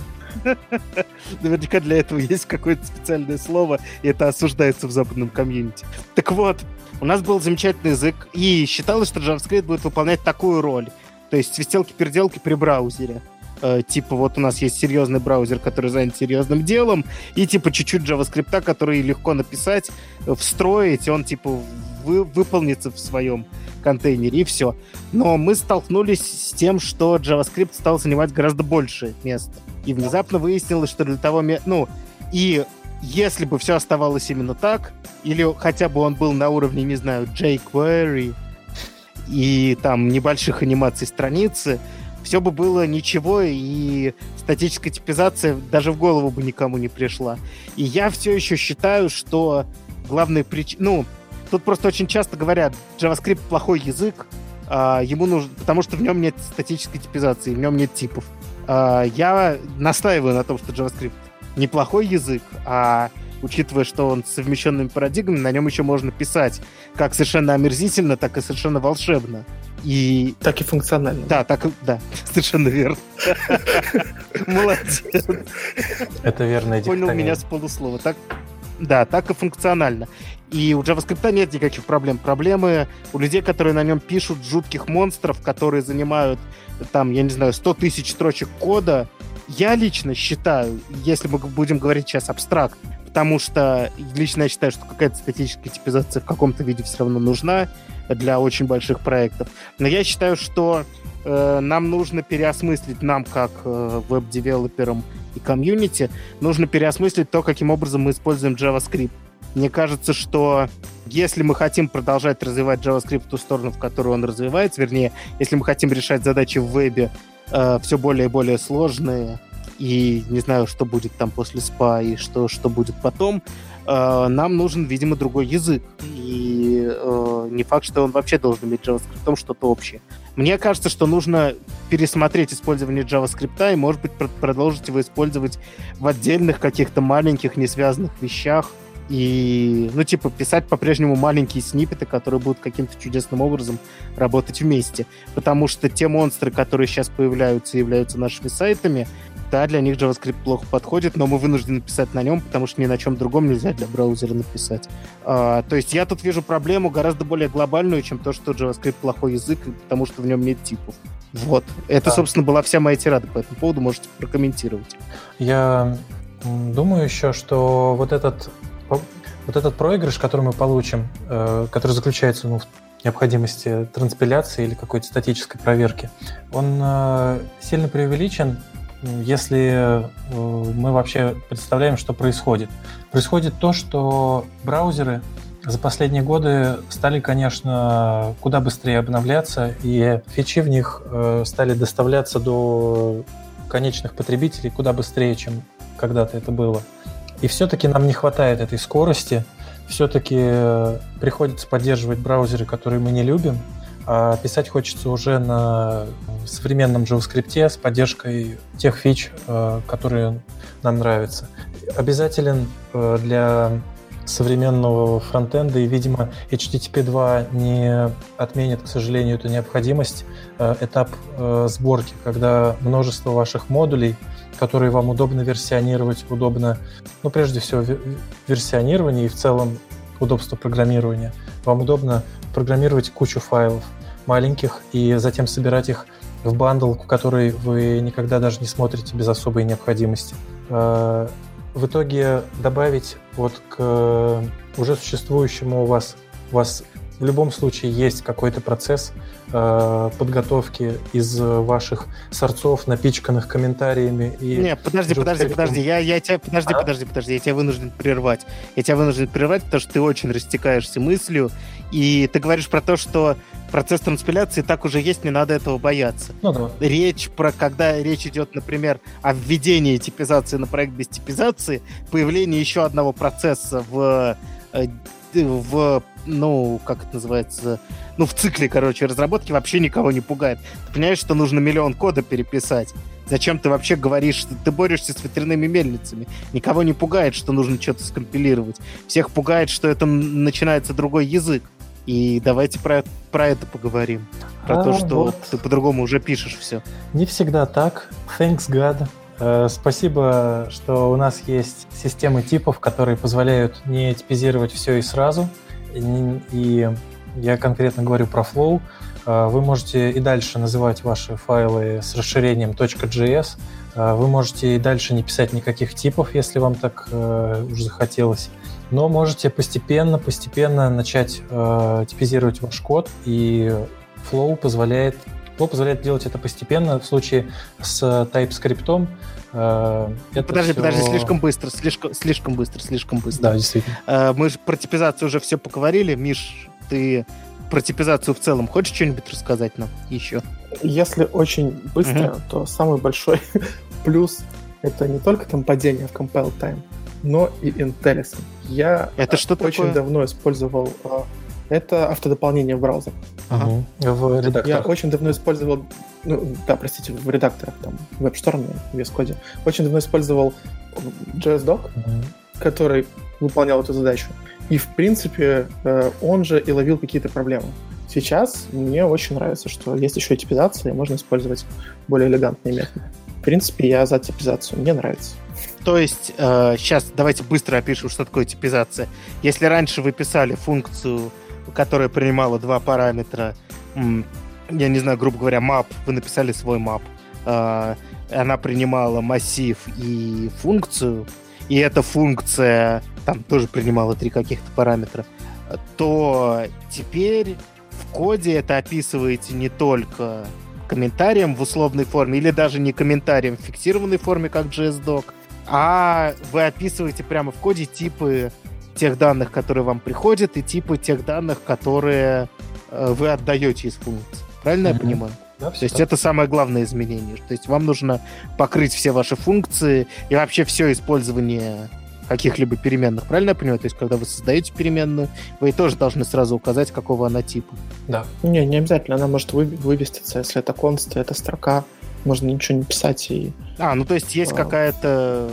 Наверняка для этого есть какое-то специальное слово, и это осуждается в западном комьюнити. Так вот, у нас был замечательный язык, и считалось, что JavaScript будет выполнять такую роль. То есть свистелки-переделки при браузере. Э, типа вот у нас есть серьезный браузер, который занят серьезным делом, и типа чуть-чуть JavaScript, который легко написать, встроить, и он типа вы, выполнится в своем контейнере, и все. Но мы столкнулись с тем, что JavaScript стал занимать гораздо больше места. И внезапно выяснилось, что для того... Ну, и если бы все оставалось именно так, или хотя бы он был на уровне, не знаю, jQuery и там небольших анимаций страницы, все бы было ничего, и статическая типизация даже в голову бы никому не пришла. И я все еще считаю, что главная причина... Ну, тут просто очень часто говорят, JavaScript плохой язык, а, ему нужно, потому что в нем нет статической типизации, в нем нет типов. А, я настаиваю на том, что JavaScript неплохой язык, а учитывая, что он с совмещенными парадигмами, на нем еще можно писать как совершенно омерзительно, так и совершенно волшебно. И... Так и функционально. Да, так и... Да, совершенно верно. Молодец. Это верно. Понял меня с полуслова. Так, да, так и функционально. И у JavaScript нет никаких проблем. Проблемы у людей, которые на нем пишут жутких монстров, которые занимают, там, я не знаю, 100 тысяч строчек кода, я лично считаю, если мы будем говорить сейчас абстракт, потому что лично я считаю, что какая-то статическая типизация в каком-то виде все равно нужна для очень больших проектов. Но я считаю, что э, нам нужно переосмыслить, нам как э, веб-девелоперам и комьюнити, нужно переосмыслить то, каким образом мы используем JavaScript. Мне кажется, что если мы хотим продолжать развивать JavaScript в ту сторону, в которую он развивается, вернее, если мы хотим решать задачи в вебе э, все более и более сложные, и не знаю, что будет там после SPA и что, что будет потом, э, нам нужен, видимо, другой язык. И э, не факт, что он вообще должен иметь JavaScript что-то общее. Мне кажется, что нужно пересмотреть использование JavaScript и, может быть, продолжить его использовать в отдельных каких-то маленьких, не связанных вещах, и, ну, типа, писать по-прежнему маленькие сниппеты, которые будут каким-то чудесным образом работать вместе. Потому что те монстры, которые сейчас появляются и являются нашими сайтами, да, для них JavaScript плохо подходит, но мы вынуждены писать на нем, потому что ни на чем другом нельзя для браузера написать. А, то есть я тут вижу проблему гораздо более глобальную, чем то, что JavaScript плохой язык, потому что в нем нет типов. Вот. Это, да. собственно, была вся моя тирада по этому поводу. Можете прокомментировать. Я думаю еще, что вот этот вот этот проигрыш, который мы получим, э, который заключается ну, в необходимости транспиляции или какой-то статической проверки, он э, сильно преувеличен, если э, мы вообще представляем, что происходит. Происходит то, что браузеры за последние годы стали, конечно, куда быстрее обновляться, и фичи в них стали доставляться до конечных потребителей куда быстрее, чем когда-то это было. И все-таки нам не хватает этой скорости, все-таки э, приходится поддерживать браузеры, которые мы не любим, а писать хочется уже на современном JavaScript с поддержкой тех фич, э, которые нам нравятся. Обязателен э, для современного фронтенда, и, видимо, HTTP 2 не отменит, к сожалению, эту необходимость, этап сборки, когда множество ваших модулей – которые вам удобно версионировать, удобно, ну, прежде всего, версионирование и в целом удобство программирования. Вам удобно программировать кучу файлов маленьких и затем собирать их в бандл, который вы никогда даже не смотрите без особой необходимости. А, в итоге добавить вот к уже существующему у вас, у вас в любом случае есть какой-то процесс э, подготовки из ваших сорцов, напичканных комментариями и... Не, подожди, подожди, подожди, я, я тебя, подожди, а? подожди, подожди, я тебя вынужден прервать. Я тебя вынужден прервать, потому что ты очень растекаешься мыслью, и ты говоришь про то, что процесс транспиляции так уже есть, не надо этого бояться. Ну, да. Речь про, когда речь идет, например, о введении типизации на проект без типизации, появление еще одного процесса в э, в ну, как это называется, ну, в цикле, короче, разработки вообще никого не пугает. Ты понимаешь, что нужно миллион кода переписать. Зачем ты вообще говоришь, что ты борешься с ветряными мельницами? Никого не пугает, что нужно что-то скомпилировать. Всех пугает, что это начинается другой язык. И давайте про, про это поговорим. Про а, то, что вот. ты по-другому уже пишешь все. Не всегда так. Thanks God. Э, спасибо, что у нас есть системы типов, которые позволяют не типизировать все и сразу. И я конкретно говорю про Flow. Э, вы можете и дальше называть ваши файлы с расширением .js. Э, вы можете и дальше не писать никаких типов, если вам так уже захотелось. Но можете постепенно, постепенно начать типизировать ваш код, и Flow позволяет Flow позволяет делать это постепенно. В случае с TypeScript э, подожди, все... подожди, слишком быстро, слишком, слишком быстро, слишком быстро. Да, действительно. Э, мы же про типизацию уже все поговорили. Миш, ты про типизацию в целом хочешь что-нибудь рассказать нам еще? Если очень быстро, uh-huh. то самый большой плюс это не только там падение в compile time, но и IntelliSense. Я это что очень такое? давно использовал это автодополнение в браузер. Ага. В редакторах. Я очень давно использовал, ну, да, простите, в редакторах, там, в WebStorm, в VS Code. Очень давно использовал JSDoc, ага. который выполнял эту задачу. И, в принципе, э, он же и ловил какие-то проблемы. Сейчас мне очень нравится, что есть еще и типизация, и можно использовать более элегантные методы. В принципе, я за типизацию. Мне нравится. То есть, э, сейчас давайте быстро опишем, что такое типизация. Если раньше вы писали функцию которая принимала два параметра, я не знаю, грубо говоря, map, вы написали свой map, а, она принимала массив и функцию, и эта функция там тоже принимала три каких-то параметра, то теперь в коде это описываете не только комментарием в условной форме, или даже не комментарием в фиксированной форме, как JSDoc, а вы описываете прямо в коде типы тех данных, которые вам приходят, и типы тех данных, которые э, вы отдаете из функции. Правильно mm-hmm. я понимаю? Да, То есть так. это самое главное изменение. То есть вам нужно покрыть все ваши функции и вообще все использование каких-либо переменных. Правильно я понимаю? То есть, когда вы создаете переменную, вы тоже должны сразу указать, какого она типа. Да. Не, не обязательно. Она может вы, вывеститься, если это конст, это строка. Можно ничего не писать и... А, ну то есть есть а... какая-то...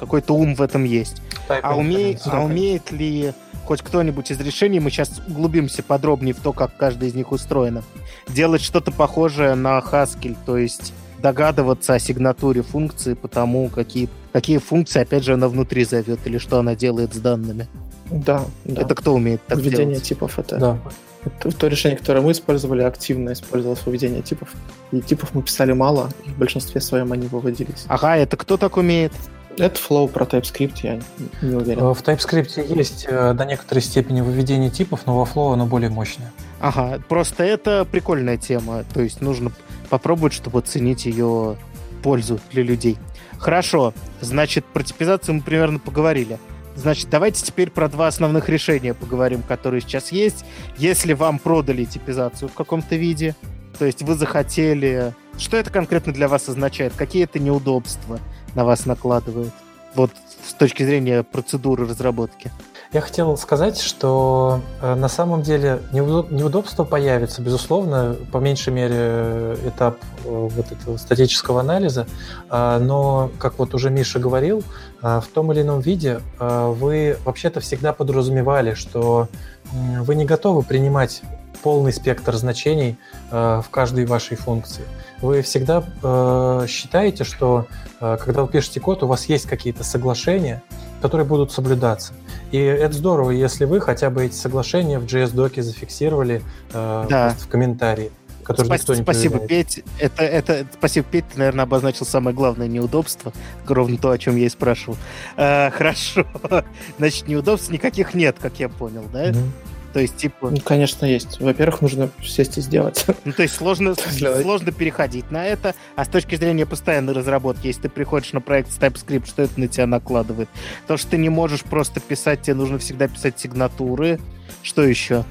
Какой-то ум в этом есть. а, уме... а умеет ли хоть кто-нибудь из решений, мы сейчас углубимся подробнее в то, как каждый из них устроено, делать что-то похожее на Haskell, то есть догадываться о сигнатуре функции по тому, какие, какие функции, опять же, она внутри зовет или что она делает с данными. Да, да. Это кто умеет так Введение делать? типов это... Да. Это то решение, которое мы использовали, активно использовалось выведение типов. И типов мы писали мало, и в большинстве своем они выводились. Ага, это кто так умеет? Это Flow про TypeScript, я не уверен. В TypeScript есть э, до некоторой степени выведение типов, но во Flow оно более мощное. Ага, просто это прикольная тема. То есть нужно попробовать, чтобы оценить ее пользу для людей. Хорошо, значит, про типизацию мы примерно поговорили. Значит, давайте теперь про два основных решения поговорим, которые сейчас есть. Если вам продали типизацию в каком-то виде, то есть вы захотели... Что это конкретно для вас означает? Какие это неудобства на вас накладывает? Вот с точки зрения процедуры разработки. Я хотел сказать, что э, на самом деле неудобство появится, безусловно, по меньшей мере э, этап э, вот этого статического анализа, э, но, как вот уже Миша говорил, в том или ином виде вы вообще-то всегда подразумевали, что вы не готовы принимать полный спектр значений э, в каждой вашей функции. Вы всегда э, считаете, что э, когда вы пишете код, у вас есть какие-то соглашения, которые будут соблюдаться. И это здорово, если вы хотя бы эти соглашения в JS-доке зафиксировали э, да. в комментарии. Который Спасибо, никто не спасибо Петь. Это, это, спасибо, Петь, ты, наверное, обозначил самое главное неудобство, ровно то, о чем я и спрашивал. Э, хорошо. Значит, неудобств никаких нет, как я понял, да? Mm-hmm. То есть, типа... Ну, конечно, есть. Во-первых, нужно сесть и сделать. Ну, то есть сложно, сложно переходить на это, а с точки зрения постоянной разработки, если ты приходишь на проект с TypeScript, что это на тебя накладывает? То, что ты не можешь просто писать, тебе нужно всегда писать сигнатуры. Что еще?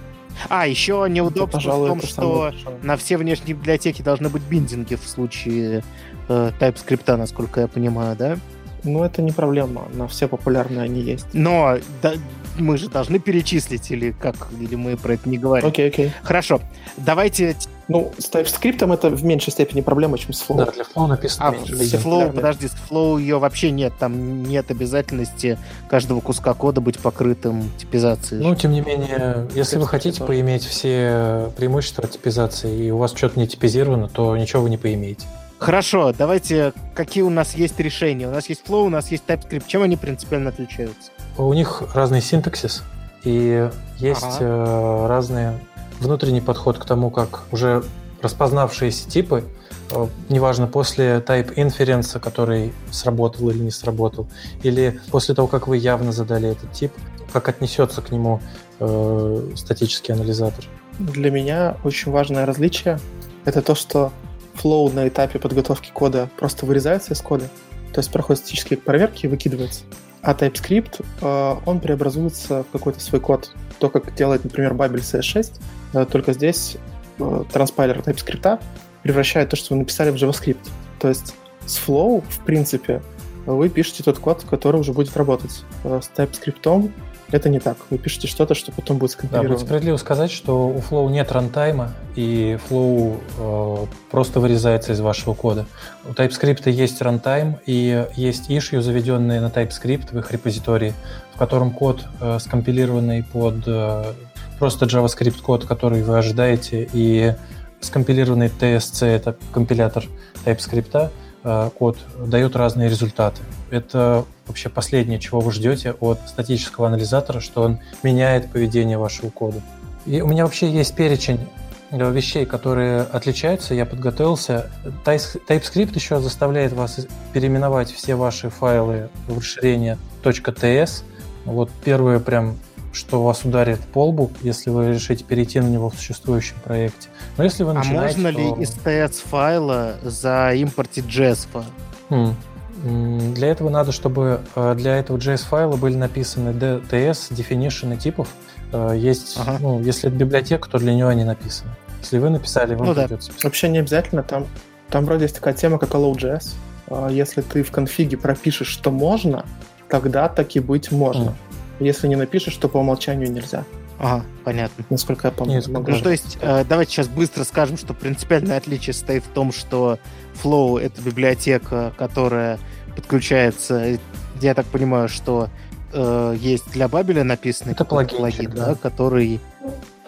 А, еще неудобство это, пожалуй, в том, что на все внешние библиотеки должны быть биндинги в случае э, TypeScript, насколько я понимаю, да? Ну, это не проблема. На все популярные они есть. Но да, мы же должны перечислить, или как, или мы про это не говорим. Окей, okay, окей. Okay. Хорошо. Давайте... Ну, с TypeScript это в меньшей степени проблема, чем с Flow. Да, для Flow написано а, меньше. С Flow, подожди, с Flow ее вообще нет. Там нет обязательности каждого куска кода быть покрытым типизацией. Ну, тем не менее, если вы хотите поиметь все преимущества типизации, и у вас что-то не типизировано, то ничего вы не поимеете. Хорошо, давайте, какие у нас есть решения? У нас есть Flow, у нас есть TypeScript. Чем они принципиально отличаются? У них разный синтаксис, и есть ага. э, разный внутренний подход к тому, как уже распознавшиеся типы, э, неважно, после type inference, который сработал или не сработал, или после того, как вы явно задали этот тип, как отнесется к нему э, статический анализатор. Для меня очень важное различие — это то, что flow на этапе подготовки кода просто вырезается из кода, то есть проходит статические проверки и выкидывается. А TypeScript, э, он преобразуется в какой-то свой код. То, как делает, например, Babel CS6, э, только здесь э, транспайлер TypeScript превращает то, что вы написали в JavaScript. То есть с Flow, в принципе, вы пишете тот код, который уже будет работать. С TypeScript это не так. Вы пишете что-то, что потом будет скомпилировано. Да, будет справедливо сказать, что у Flow нет рантайма, и Flow э, просто вырезается из вашего кода. У TypeScript есть рантайм, и есть issue, заведенные на TypeScript в их репозитории, в котором код, э, скомпилированный под э, просто JavaScript код, который вы ожидаете, и скомпилированный TSC, это компилятор TypeScript, код, дает разные результаты. Это вообще последнее, чего вы ждете от статического анализатора, что он меняет поведение вашего кода. И у меня вообще есть перечень э, вещей, которые отличаются. Я подготовился. TypeScript еще заставляет вас переименовать все ваши файлы в расширение .ts. Вот первое прям что вас ударит по лбу, если вы решите перейти на него в существующем проекте. Но если вы начинаете... А можно ли то... из TS файла заимпортить JS файл? Хм. Для этого надо, чтобы для этого JS-файла были написаны DTS, definition типов. Есть, ага. ну, если это библиотека, то для нее они написаны. Если вы написали, вам ну, придется да. Вообще не обязательно. Там, там вроде есть такая тема, как Allow.js. Если ты в конфиге пропишешь, что можно, тогда таки быть можно. Mm. Если не напишешь, то по умолчанию нельзя. Ага, понятно. Насколько я помню. Нет, ну, то есть, э, давайте сейчас быстро скажем, что принципиальное отличие состоит в том, что Flow — это библиотека, которая подключается, я так понимаю, что э, есть для Бабеля написанный это плагин, плагин да. да, который...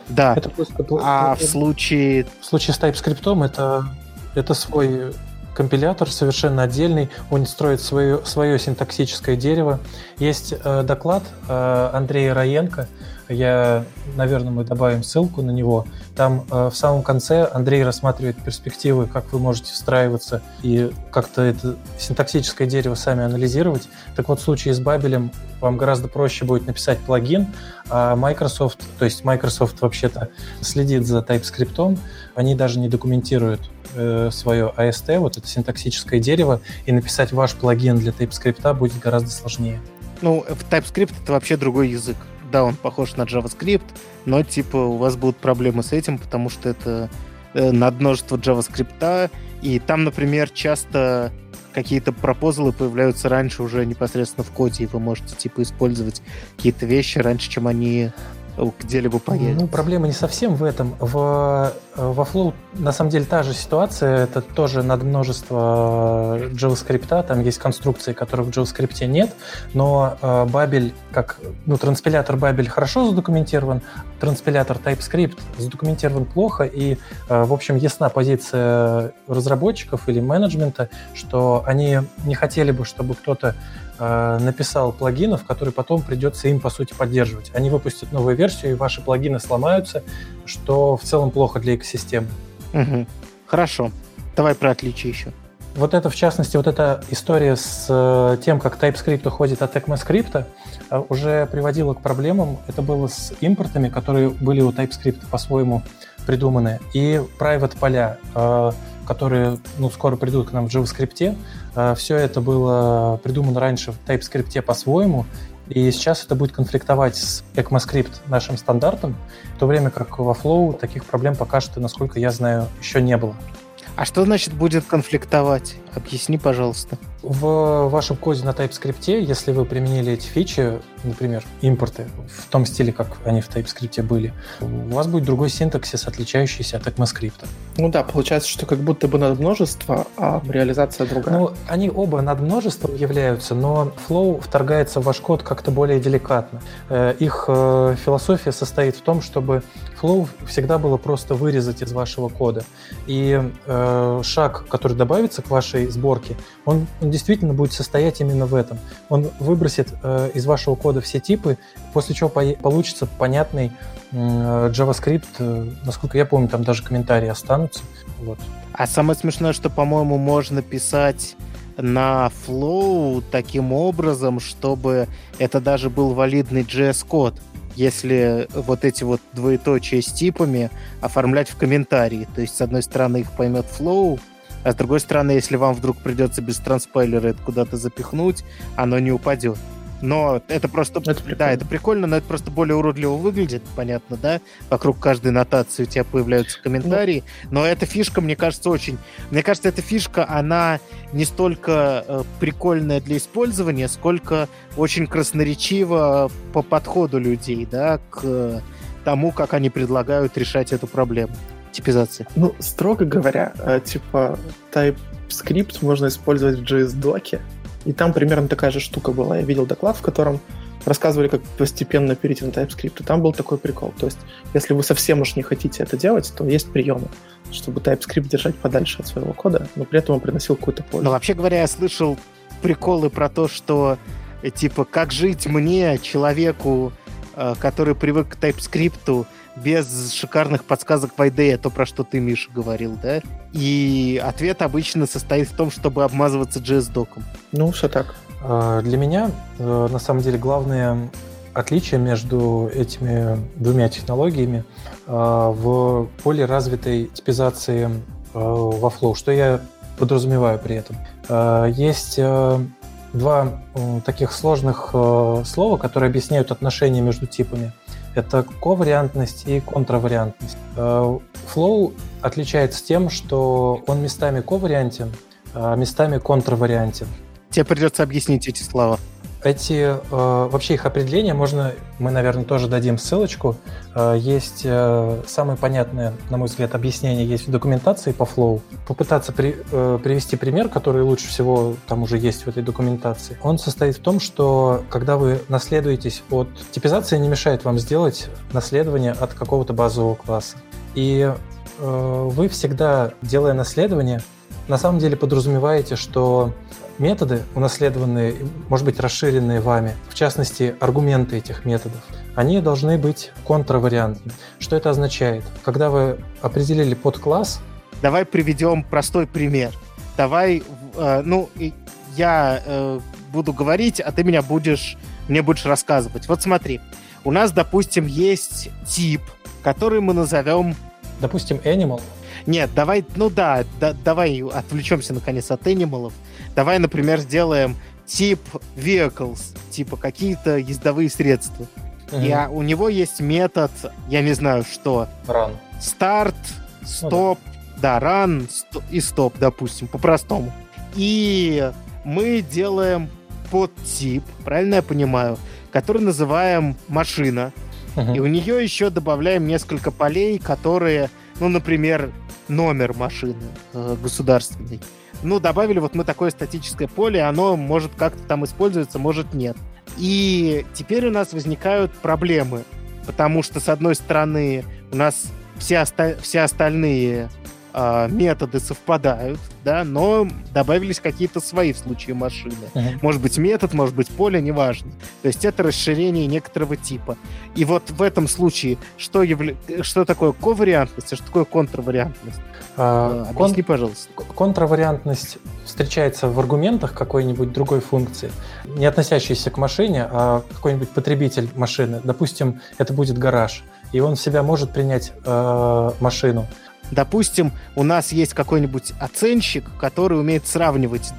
Да, это просто... а в случае... В случае с TypeScript это, это свой компилятор совершенно отдельный, он строит свое, свое синтаксическое дерево. Есть э, доклад э, Андрея Раенко, я, наверное, мы добавим ссылку на него. Там э, в самом конце Андрей рассматривает перспективы, как вы можете встраиваться и как-то это синтаксическое дерево сами анализировать. Так вот, в случае с Бабелем вам гораздо проще будет написать плагин, а Microsoft, то есть Microsoft вообще-то следит за TypeScript, они даже не документируют э, свое AST, вот это синтаксическое дерево, и написать ваш плагин для TypeScript будет гораздо сложнее. Ну, TypeScript это вообще другой язык да, он похож на JavaScript, но типа у вас будут проблемы с этим, потому что это э, надмножество JavaScript, и там, например, часто какие-то пропозалы появляются раньше уже непосредственно в коде, и вы можете типа использовать какие-то вещи раньше, чем они где-либо появится. Ну, проблема не совсем в этом. В, во Flow на самом деле та же ситуация, это тоже над множество JavaScript, там есть конструкции, которых в JavaScript нет, но э, Babel, как, ну, транспилятор Babel хорошо задокументирован, транспилятор TypeScript задокументирован плохо, и, э, в общем, ясна позиция разработчиков или менеджмента, что они не хотели бы, чтобы кто-то Э, написал плагинов, которые потом придется им, по сути, поддерживать. Они выпустят новую версию, и ваши плагины сломаются, что в целом плохо для экосистемы. Угу. Хорошо. Давай про отличия еще. Вот это, в частности, вот эта история с э, тем, как TypeScript уходит от ECMAScript, э, уже приводила к проблемам. Это было с импортами, которые были у TypeScript по-своему придуманы, и private поля которые ну, скоро придут к нам в JavaScript. А, Все это было придумано раньше в TypeScript по-своему, и сейчас это будет конфликтовать с ECMAScript нашим стандартом, в то время как во Flow таких проблем пока что, насколько я знаю, еще не было. А что значит будет конфликтовать? Объясни, пожалуйста. В вашем коде на TypeScript, если вы применили эти фичи, например, импорты в том стиле, как они в TypeScript были, у вас будет другой синтаксис, отличающийся от ECMAScript. Ну да, получается, что как будто бы над множество, а реализация другая. Ну, они оба над множеством являются, но Flow вторгается в ваш код как-то более деликатно. Э, их э, философия состоит в том, чтобы Flow всегда было просто вырезать из вашего кода. И э, шаг, который добавится к вашей сборке, он, он действительно будет состоять именно в этом. Он выбросит э, из вашего кода все типы, после чего по получится понятный э, JavaScript. Э, насколько я помню, там даже комментарии останутся. Вот. А самое смешное, что, по-моему, можно писать на Flow таким образом, чтобы это даже был валидный JS-код если вот эти вот двоеточия с типами оформлять в комментарии. То есть, с одной стороны, их поймет Flow, а с другой стороны, если вам вдруг придется без транспайлера это куда-то запихнуть, оно не упадет. Но это просто... Это да, это прикольно, но это просто более уродливо выглядит, понятно, да? Вокруг каждой нотации у тебя появляются комментарии. Но эта фишка, мне кажется, очень... Мне кажется, эта фишка, она не столько э, прикольная для использования, сколько очень красноречива по подходу людей, да, к тому, как они предлагают решать эту проблему типизации. Ну, строго говоря, э, типа TypeScript можно использовать в JS-доке, и там примерно такая же штука была. Я видел доклад, в котором рассказывали, как постепенно перейти на TypeScript. И там был такой прикол. То есть, если вы совсем уж не хотите это делать, то есть приемы, чтобы TypeScript держать подальше от своего кода, но при этом он приносил какую-то пользу. Но вообще говоря, я слышал приколы про то, что э, типа, как жить мне, человеку, э, который привык к TypeScript, без шикарных подсказок в IDE, то, про что ты, Миша, говорил, да? И ответ обычно состоит в том, чтобы обмазываться JS-доком. Ну, все так. А, для меня, э, на самом деле, главное отличие между этими двумя технологиями а, в более развитой типизации а, во Flow. Что я подразумеваю при этом. Э, есть э, два таких сложных слова, которые объясняют отношения между типами. Это ковариантность и контравариантность. Flow отличается тем, что он местами ковариантен, а местами контравариантен. Тебе придется объяснить эти слова. Эти, э, вообще их определение можно, мы, наверное, тоже дадим ссылочку. Э, есть э, самое понятное, на мой взгляд, объяснение есть в документации по Flow. Попытаться при, привести пример, который лучше всего там уже есть в этой документации. Он состоит в том, что когда вы наследуетесь от... Типизация не мешает вам сделать наследование от какого-то базового класса. И вы всегда, делая наследование, на самом деле подразумеваете, что методы, унаследованные, может быть, расширенные вами, в частности, аргументы этих методов, они должны быть контравариантны. Что это означает? Когда вы определили подкласс... Давай приведем простой пример. Давай, э, ну, я э, буду говорить, а ты меня будешь, мне будешь рассказывать. Вот смотри, у нас, допустим, есть тип, который мы назовем... Допустим, animal. Нет, давай, ну да, да давай отвлечемся наконец от анималов. Давай, например, сделаем тип vehicles, типа какие-то ездовые средства. Угу. И а, у него есть метод, я не знаю что. Run. Старт, стоп, ну, да. да, run ст- и стоп, допустим, по-простому. И мы делаем подтип, правильно я понимаю, который называем машина. Угу. И у нее еще добавляем несколько полей, которые, ну, например, номер машины э, государственный. Ну, добавили вот мы такое статическое поле, оно может как-то там использоваться, может нет. И теперь у нас возникают проблемы, потому что, с одной стороны, у нас все, оста- все остальные э, методы совпадают, да, но добавились какие-то свои в случае машины. Uh-huh. Может быть метод, может быть поле, неважно. То есть это расширение некоторого типа. И вот в этом случае что, явля... что такое ковариантность, а что такое контравариантность? А, Объясни, кон... пожалуйста. Контравариантность встречается в аргументах какой-нибудь другой функции, не относящейся к машине, а какой-нибудь потребитель машины. Допустим, это будет гараж, и он в себя может принять э, машину. Допустим, у нас есть какой-нибудь оценщик, который умеет сравнивать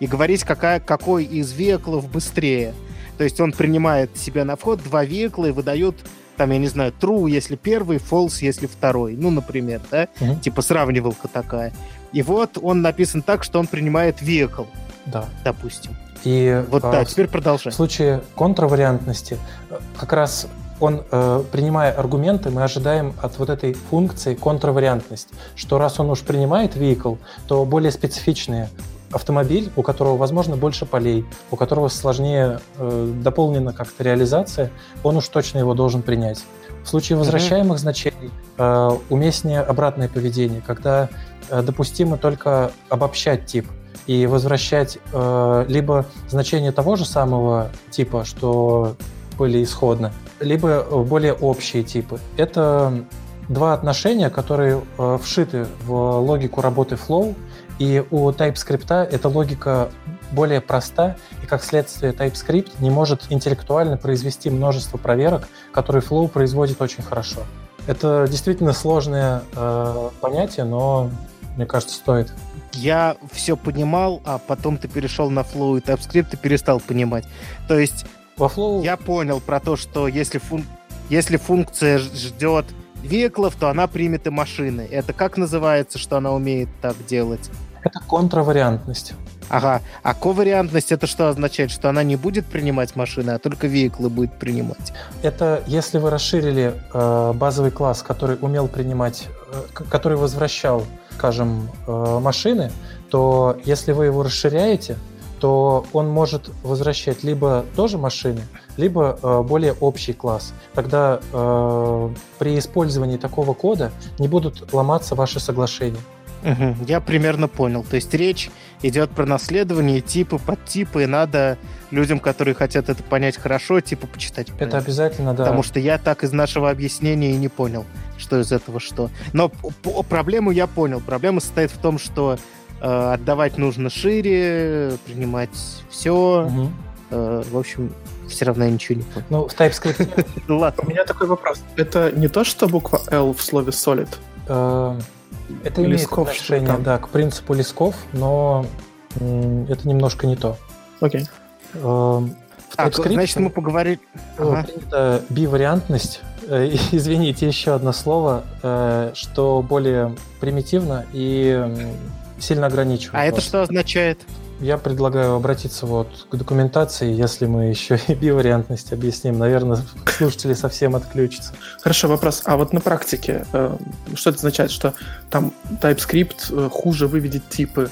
и говорить, какая, какой из веклов быстрее. То есть он принимает себя на вход два векла и выдает, там, я не знаю, true, если первый, false, если второй. Ну, например, да? Mm-hmm. Типа сравнивалка такая. И вот он написан так, что он принимает векл. Да. Допустим. И вот а, да, теперь продолжай. В случае контравариантности э, как раз он, э, принимая аргументы, мы ожидаем от вот этой функции контравариантность, что раз он уж принимает vehicle, то более специфичные автомобиль, у которого, возможно, больше полей, у которого сложнее э, дополнена как-то реализация, он уж точно его должен принять. В случае возвращаемых mm-hmm. значений э, уместнее обратное поведение, когда э, допустимо только обобщать тип и возвращать э, либо значение того же самого типа, что были исходно, либо более общие типы. Это два отношения, которые э, вшиты в логику работы Flow, и у TypeScript эта логика более проста, и как следствие TypeScript не может интеллектуально произвести множество проверок, которые Flow производит очень хорошо. Это действительно сложное э, понятие, но мне кажется, стоит. Я все понимал, а потом ты перешел на Flow и TypeScript и перестал понимать. То есть во Flow... Я понял про то, что если, фун... если функция ждет веклов, то она примет и машины. Это как называется, что она умеет так делать? Это контравариантность. Ага. А ковариантность это что означает? Что она не будет принимать машины, а только веклы будет принимать? Это если вы расширили э, базовый класс, который умел принимать, э, который возвращал, скажем, э, машины, то если вы его расширяете, то он может возвращать либо тоже машины, либо э, более общий класс. Тогда э, при использовании такого кода не будут ломаться ваши соглашения. Угу, я примерно понял. То есть речь идет про наследование типы под типы, и надо людям, которые хотят это понять хорошо, типа почитать. Это понять. обязательно, да. Потому что я так из нашего объяснения и не понял, что из этого что. Но проблему я понял. Проблема состоит в том, что отдавать нужно шире, принимать все. Угу. В общем, все равно я ничего не понял. Ну, в TypeScript... Ладно. У меня такой вопрос. Это не то, что буква L в слове solid? Э, Это имеет лесков, отношение, да, к принципу лесков, но это немножко не то. Окей. Так, значит, мы поговорили... Ага. Принята бивариантность. Э, извините, еще одно слово, э, что более примитивно и сильно ограничивает. А вас. это что означает? Я предлагаю обратиться вот к документации, если мы еще и бивариантность объясним. Наверное, слушатели совсем отключатся. Хорошо, вопрос. А вот на практике, э, что это означает? Что там TypeScript хуже выведет типы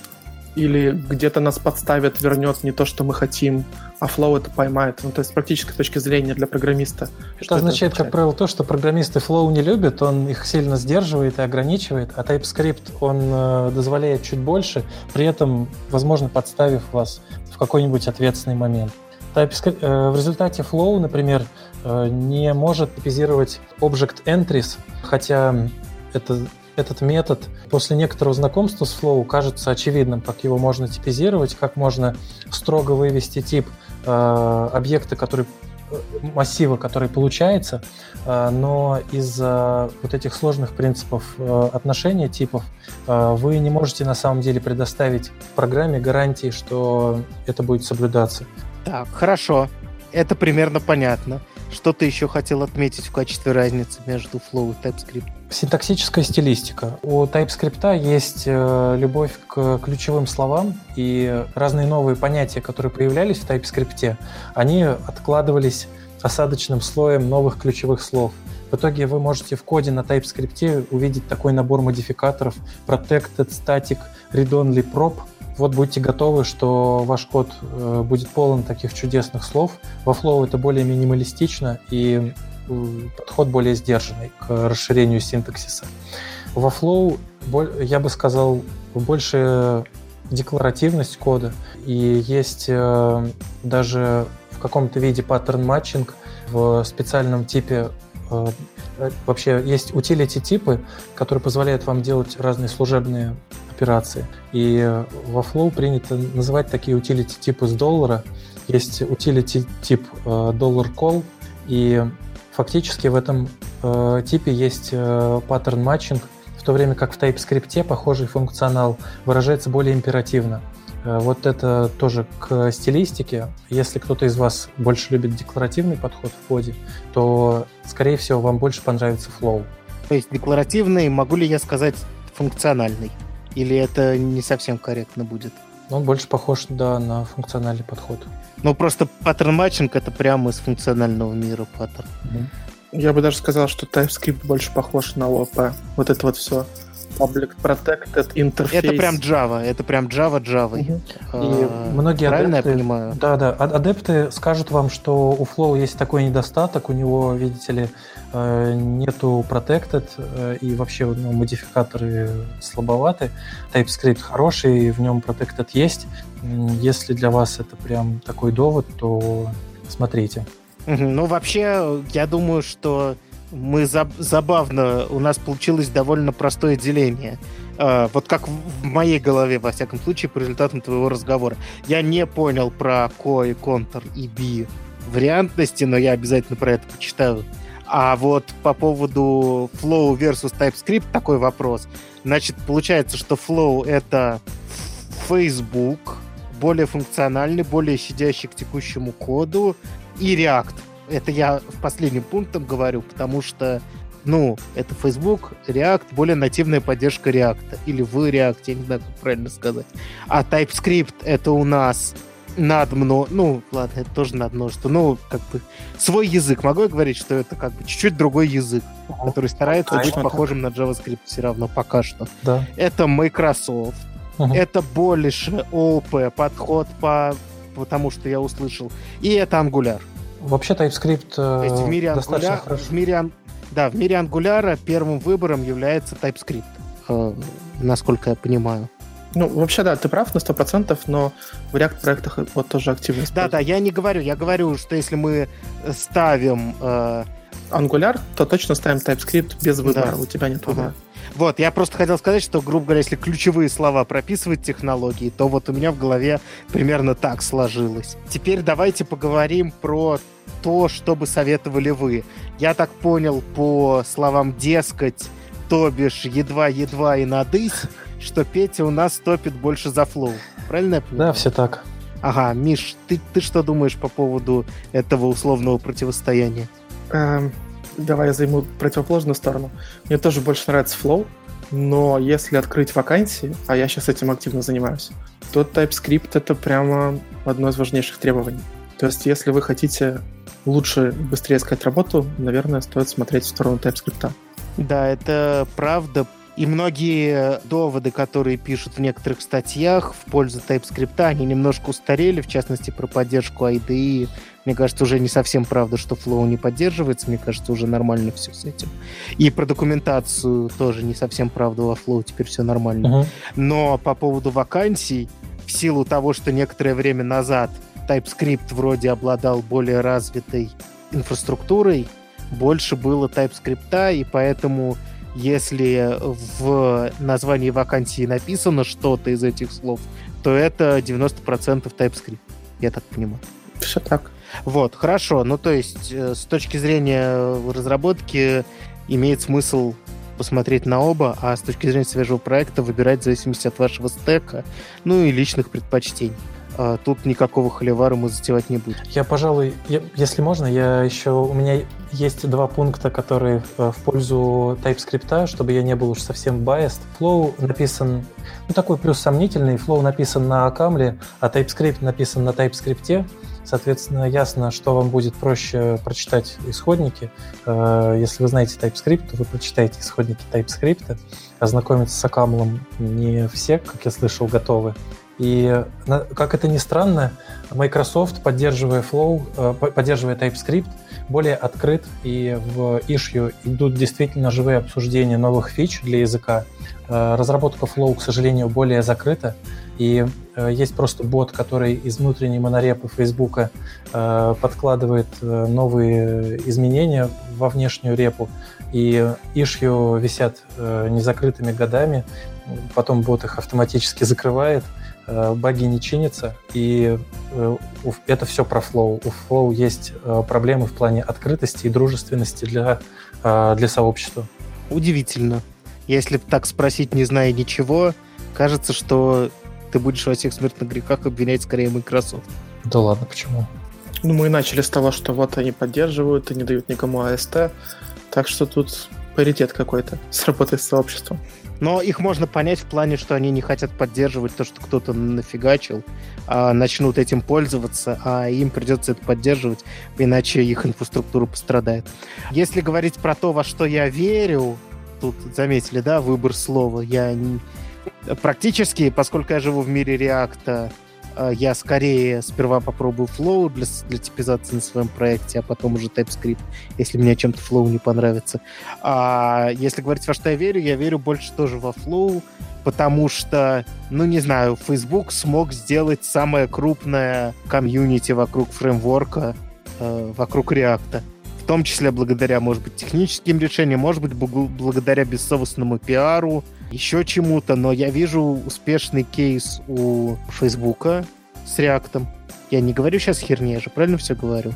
или где-то нас подставят, вернет не то, что мы хотим, а Flow это поймает. Ну, то есть с практической точки зрения для программиста. Это означает, это как правило, то, что программисты Flow не любят, он их сильно сдерживает и ограничивает, а TypeScript он э, дозволяет чуть больше, при этом, возможно, подставив вас в какой-нибудь ответственный момент. TypeScript, э, в результате Flow, например, э, не может типизировать Object Entries, хотя это этот метод после некоторого знакомства с Flow кажется очевидным, как его можно типизировать, как можно строго вывести тип э, объекта, который э, массива, который получается, э, но из-за вот этих сложных принципов э, отношения типов вы не можете на самом деле предоставить программе гарантии, что это будет соблюдаться. Так, хорошо. Это примерно понятно. Что ты еще хотел отметить в качестве разницы между Flow и TypeScript? Синтаксическая стилистика. У TypeScript есть э, любовь к ключевым словам, и разные новые понятия, которые появлялись в TypeScript, они откладывались осадочным слоем новых ключевых слов. В итоге вы можете в коде на TypeScript увидеть такой набор модификаторов Protected, Static, Read-Only, Prop – вот будьте готовы, что ваш код э, будет полон таких чудесных слов. Во Flow это более минималистично и подход более сдержанный к расширению синтаксиса. Во Flow, я бы сказал, больше декларативность кода, и есть э, даже в каком-то виде паттерн матчинг в специальном типе э, вообще есть utility типы, которые позволяют вам делать разные служебные операции. И во Flow принято называть такие utility типы с доллара. Есть utility тип э, call, и фактически в этом э, типе есть э, pattern matching, в то время как в TypeScript похожий функционал выражается более императивно. Вот это тоже к стилистике. Если кто-то из вас больше любит декларативный подход в коде, то, скорее всего, вам больше понравится Flow. То есть декларативный, могу ли я сказать функциональный? Или это не совсем корректно будет? Он больше похож, да, на функциональный подход. Ну, просто pattern matching это прямо из функционального мира паттерн. Я бы даже сказал, что TypeScript больше похож на ООП. Вот это вот все. Public Protected Interface. Это прям Java, это прям Java Java. Угу. А, И многие правильно адепты, я понимаю? Да, да. Адепты скажут вам, что у Flow есть такой недостаток, у него, видите ли, э, нету Protected, э, и вообще ну, модификаторы слабоваты. TypeScript хороший, в нем Protected есть. Если для вас это прям такой довод, то смотрите. Ну, вообще, я думаю, что мы заб- забавно, у нас получилось довольно простое деление. Uh, вот как в моей голове, во всяком случае, по результатам твоего разговора. Я не понял про ко и контр и би вариантности, но я обязательно про это почитаю. А вот по поводу Flow versus TypeScript такой вопрос. Значит, получается, что Flow — это Facebook, более функциональный, более щадящий к текущему коду, и React — это я в последнем пунктом говорю, потому что, ну, это Facebook, React, более нативная поддержка React. Или в React, я не знаю, как правильно сказать. А TypeScript это у нас над мно... Ну, ладно, это тоже над множество. Ну, как бы свой язык. Могу я говорить, что это как бы чуть-чуть другой язык, который старается быть похожим на JavaScript все равно пока что. Да. Это Microsoft. Угу. Это больше ООП, подход по потому что я услышал. И это Angular. Вообще TypeScript То есть в мире достаточно Angular, хорошо. В мире, да, в мире Angular первым выбором является TypeScript, э, насколько я понимаю. Ну, вообще, да, ты прав на 100%, но в React-проектах вот тоже активно Да, да, я не говорю. Я говорю, что если мы ставим... Э... Angular, то точно ставим TypeScript без выбора. Да. У тебя нет выбора. Ага. Вот, я просто хотел сказать, что, грубо говоря, если ключевые слова прописывать технологии, то вот у меня в голове примерно так сложилось. Теперь давайте поговорим про то, что бы советовали вы. Я так понял по словам «дескать», то бишь едва-едва и надысь, что Петя у нас топит больше за флоу. Правильно я понимаю? Да, все так. Ага, Миш, ты, ты что думаешь по поводу этого условного противостояния? Эм, давай я займу противоположную сторону. Мне тоже больше нравится Flow, но если открыть вакансии, а я сейчас этим активно занимаюсь, то TypeScript — это прямо одно из важнейших требований. То есть если вы хотите лучше быстрее искать работу, наверное, стоит смотреть в сторону TypeScript. Да, это правда. И многие доводы, которые пишут в некоторых статьях в пользу TypeScript, они немножко устарели, в частности, про поддержку IDE. Мне кажется, уже не совсем правда, что Flow не поддерживается. Мне кажется, уже нормально все с этим. И про документацию тоже не совсем правда во Flow теперь все нормально. Uh-huh. Но по поводу вакансий, в силу того, что некоторое время назад TypeScript вроде обладал более развитой инфраструктурой, больше было TypeScript, и поэтому если в названии вакансии написано что-то из этих слов, то это 90% TypeScript, я так понимаю. Все так. Вот, хорошо. Ну, то есть, э, с точки зрения разработки имеет смысл посмотреть на оба, а с точки зрения свежего проекта выбирать в зависимости от вашего стека, ну и личных предпочтений. А тут никакого холивара мы затевать не будем. Я, пожалуй, я, если можно, я еще... У меня есть два пункта, которые в пользу TypeScript, чтобы я не был уж совсем biased. Flow написан, ну такой плюс сомнительный, Flow написан на Камле, а TypeScript написан на TypeScript. Соответственно, ясно, что вам будет проще прочитать исходники. Э, если вы знаете TypeScript, то вы прочитаете исходники TypeScript. Ознакомиться с Акамлом не все, как я слышал, готовы. И как это ни странно, Microsoft, поддерживая Flow, э, поддерживая TypeScript, более открыт, и в issue идут действительно живые обсуждения новых фич для языка. Э, разработка Flow, к сожалению, более закрыта, и э, есть просто бот, который из внутренней монорепы Facebook подкладывает новые изменения во внешнюю репу, и issue висят незакрытыми годами, потом бот их автоматически закрывает – баги не чинятся, и э, это все про Flow. У Flow есть э, проблемы в плане открытости и дружественности для, для сообщества. Удивительно. Если так спросить, не зная ничего, кажется, что ты будешь во всех смертных грехах обвинять скорее Microsoft. Да ладно, почему? Ну, мы начали с того, что вот они поддерживают и не дают никому АСТ, так что тут паритет какой-то с работой с сообществом. Но их можно понять в плане, что они не хотят поддерживать то, что кто-то нафигачил, а начнут этим пользоваться, а им придется это поддерживать, иначе их инфраструктура пострадает. Если говорить про то, во что я верю, тут заметили, да, выбор слова, я практически, поскольку я живу в мире реакта, я скорее сперва попробую Flow для, для типизации на своем проекте, а потом уже TypeScript, если мне чем-то Flow не понравится. А если говорить, во что я верю, я верю больше тоже во Flow, потому что, ну, не знаю, Facebook смог сделать самое крупное комьюнити вокруг фреймворка, э, вокруг React. В том числе благодаря, может быть, техническим решениям, может быть, благодаря бессовестному пиару, еще чему-то, но я вижу успешный кейс у Фейсбука с реактом. Я не говорю сейчас херни, я же правильно все говорю?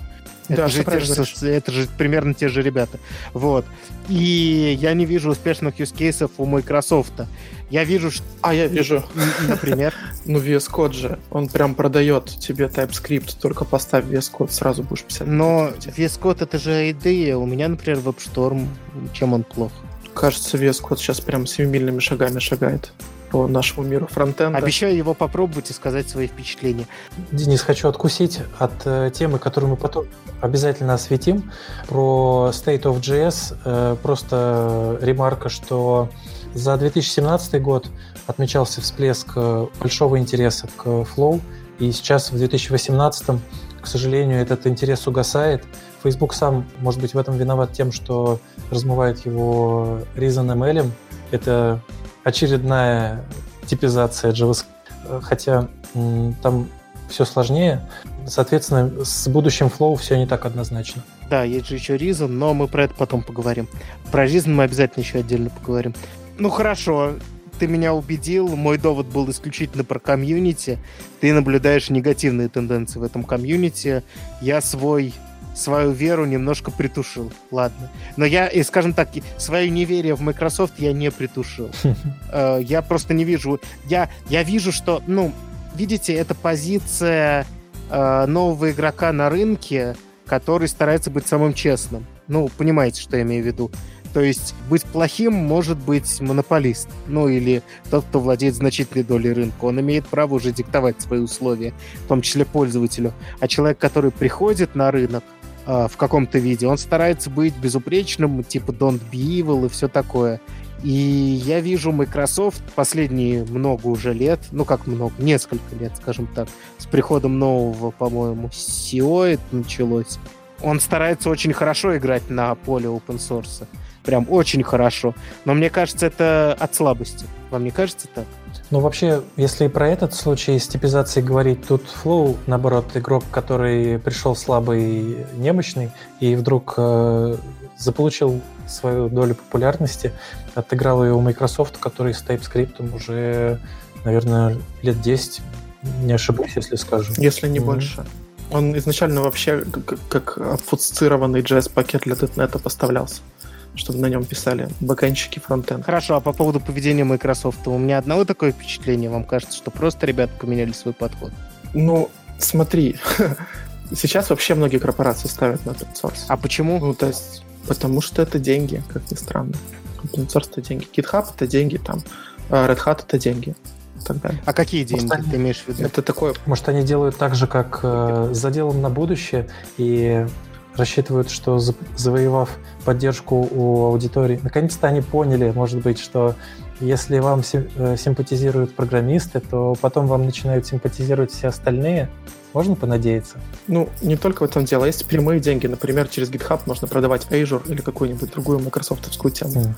Это, да, же те же, это же примерно те же ребята. Вот. И я не вижу успешных юзкейсов у Microsoft. Я вижу... Что... А, я вижу. Например? ну, VS Code же. Он прям продает тебе TypeScript. Только поставь VS Code, сразу будешь писать. Но VS Code это же идея. У меня, например, WebStorm. Чем он плох? Кажется, VS Code сейчас прям семимильными шагами шагает по нашему миру фронтенда. Обещаю его попробовать и сказать свои впечатления. Денис, хочу откусить от э, темы, которую мы потом обязательно осветим, про State of JS. Э, просто ремарка, что за 2017 год отмечался всплеск э, большого интереса к Flow, и сейчас в 2018, к сожалению, этот интерес угасает. Facebook сам, может быть, в этом виноват тем, что размывает его ReasonML. Это очередная типизация JavaScript, хотя там все сложнее. Соответственно, с будущим Flow все не так однозначно. Да, есть же еще Reason, но мы про это потом поговорим. Про Reason мы обязательно еще отдельно поговорим. Ну хорошо, ты меня убедил, мой довод был исключительно про комьюнити. Ты наблюдаешь негативные тенденции в этом комьюнити. Я свой свою веру немножко притушил. Ладно. Но я, и, скажем так, свое неверие в Microsoft я не притушил. Э, я просто не вижу... Я, я вижу, что, ну, видите, это позиция э, нового игрока на рынке, который старается быть самым честным. Ну, понимаете, что я имею в виду. То есть быть плохим может быть монополист, ну или тот, кто владеет значительной долей рынка. Он имеет право уже диктовать свои условия, в том числе пользователю. А человек, который приходит на рынок, э, в каком-то виде, он старается быть безупречным, типа don't be evil и все такое. И я вижу Microsoft последние много уже лет, ну как много, несколько лет, скажем так, с приходом нового, по-моему, CEO это началось. Он старается очень хорошо играть на поле open source. Прям очень хорошо. Но мне кажется, это от слабости. Вам не кажется так? Ну, вообще, если про этот случай с типизацией говорить, тут Flow, наоборот, игрок, который пришел слабый, немощный, и вдруг э, заполучил свою долю популярности, отыграл ее у Microsoft, который с TypeScript уже, наверное, лет 10, не ошибусь, если скажу. Если не mm-hmm. больше. Он изначально вообще как, как обфусцированный JS-пакет для .NET поставлялся чтобы на нем писали бэкэнщики фронтенд. Хорошо, а по поводу поведения Microsoft, у меня одного такое впечатление, вам кажется, что просто ребята поменяли свой подход? Ну, смотри, сейчас вообще многие корпорации ставят на open source. А почему? Ну, то есть Потому что это деньги, как ни странно. Open source это деньги. GitHub это деньги, там, а Red Hat это деньги. Так далее. А какие деньги Может, ты имеешь в виду? Это такое... Может, они делают так же, как э, с заделом на будущее, и рассчитывают, что завоевав поддержку у аудитории, наконец-то они поняли, может быть, что если вам э, симпатизируют программисты, то потом вам начинают симпатизировать все остальные, можно понадеяться? Ну, не только в этом дело. Есть прямые деньги. Например, через GitHub можно продавать Azure или какую-нибудь другую майкрософтовскую тему. Mm.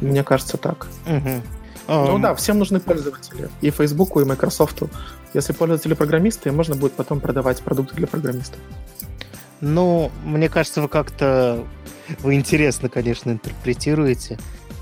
Мне кажется, так. Mm-hmm. Um... Ну да, всем нужны пользователи. И Facebook, и Microsoft. Если пользователи программисты, можно будет потом продавать продукты для программистов. Ну, мне кажется, вы как-то... Вы интересно, конечно, интерпретируете.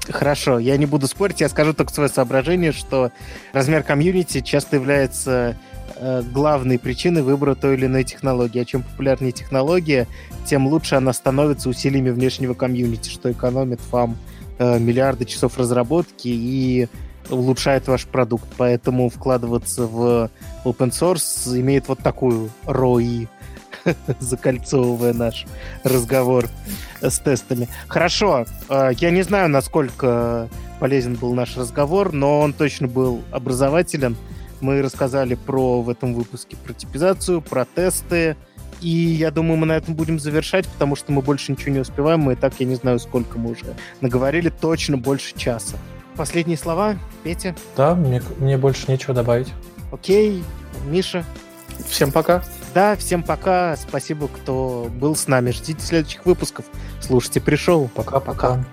Хорошо, я не буду спорить, я скажу только свое соображение, что размер комьюнити часто является Э, главной причиной выбора той или иной технологии. А чем популярнее технология, тем лучше она становится усилиями внешнего комьюнити, что экономит вам э, миллиарды часов разработки и улучшает ваш продукт. Поэтому вкладываться в open source имеет вот такую ROI, закольцовывая наш разговор с тестами. Хорошо, э, я не знаю, насколько полезен был наш разговор, но он точно был образователен. Мы рассказали про в этом выпуске про типизацию, про тесты. И я думаю, мы на этом будем завершать, потому что мы больше ничего не успеваем. Мы и так, я не знаю, сколько мы уже наговорили, точно больше часа. Последние слова, Петя? Да, мне, мне больше нечего добавить. Окей, Миша? Всем пока. Да, всем пока. Спасибо, кто был с нами. Ждите следующих выпусков. Слушайте, пришел. Пока-пока.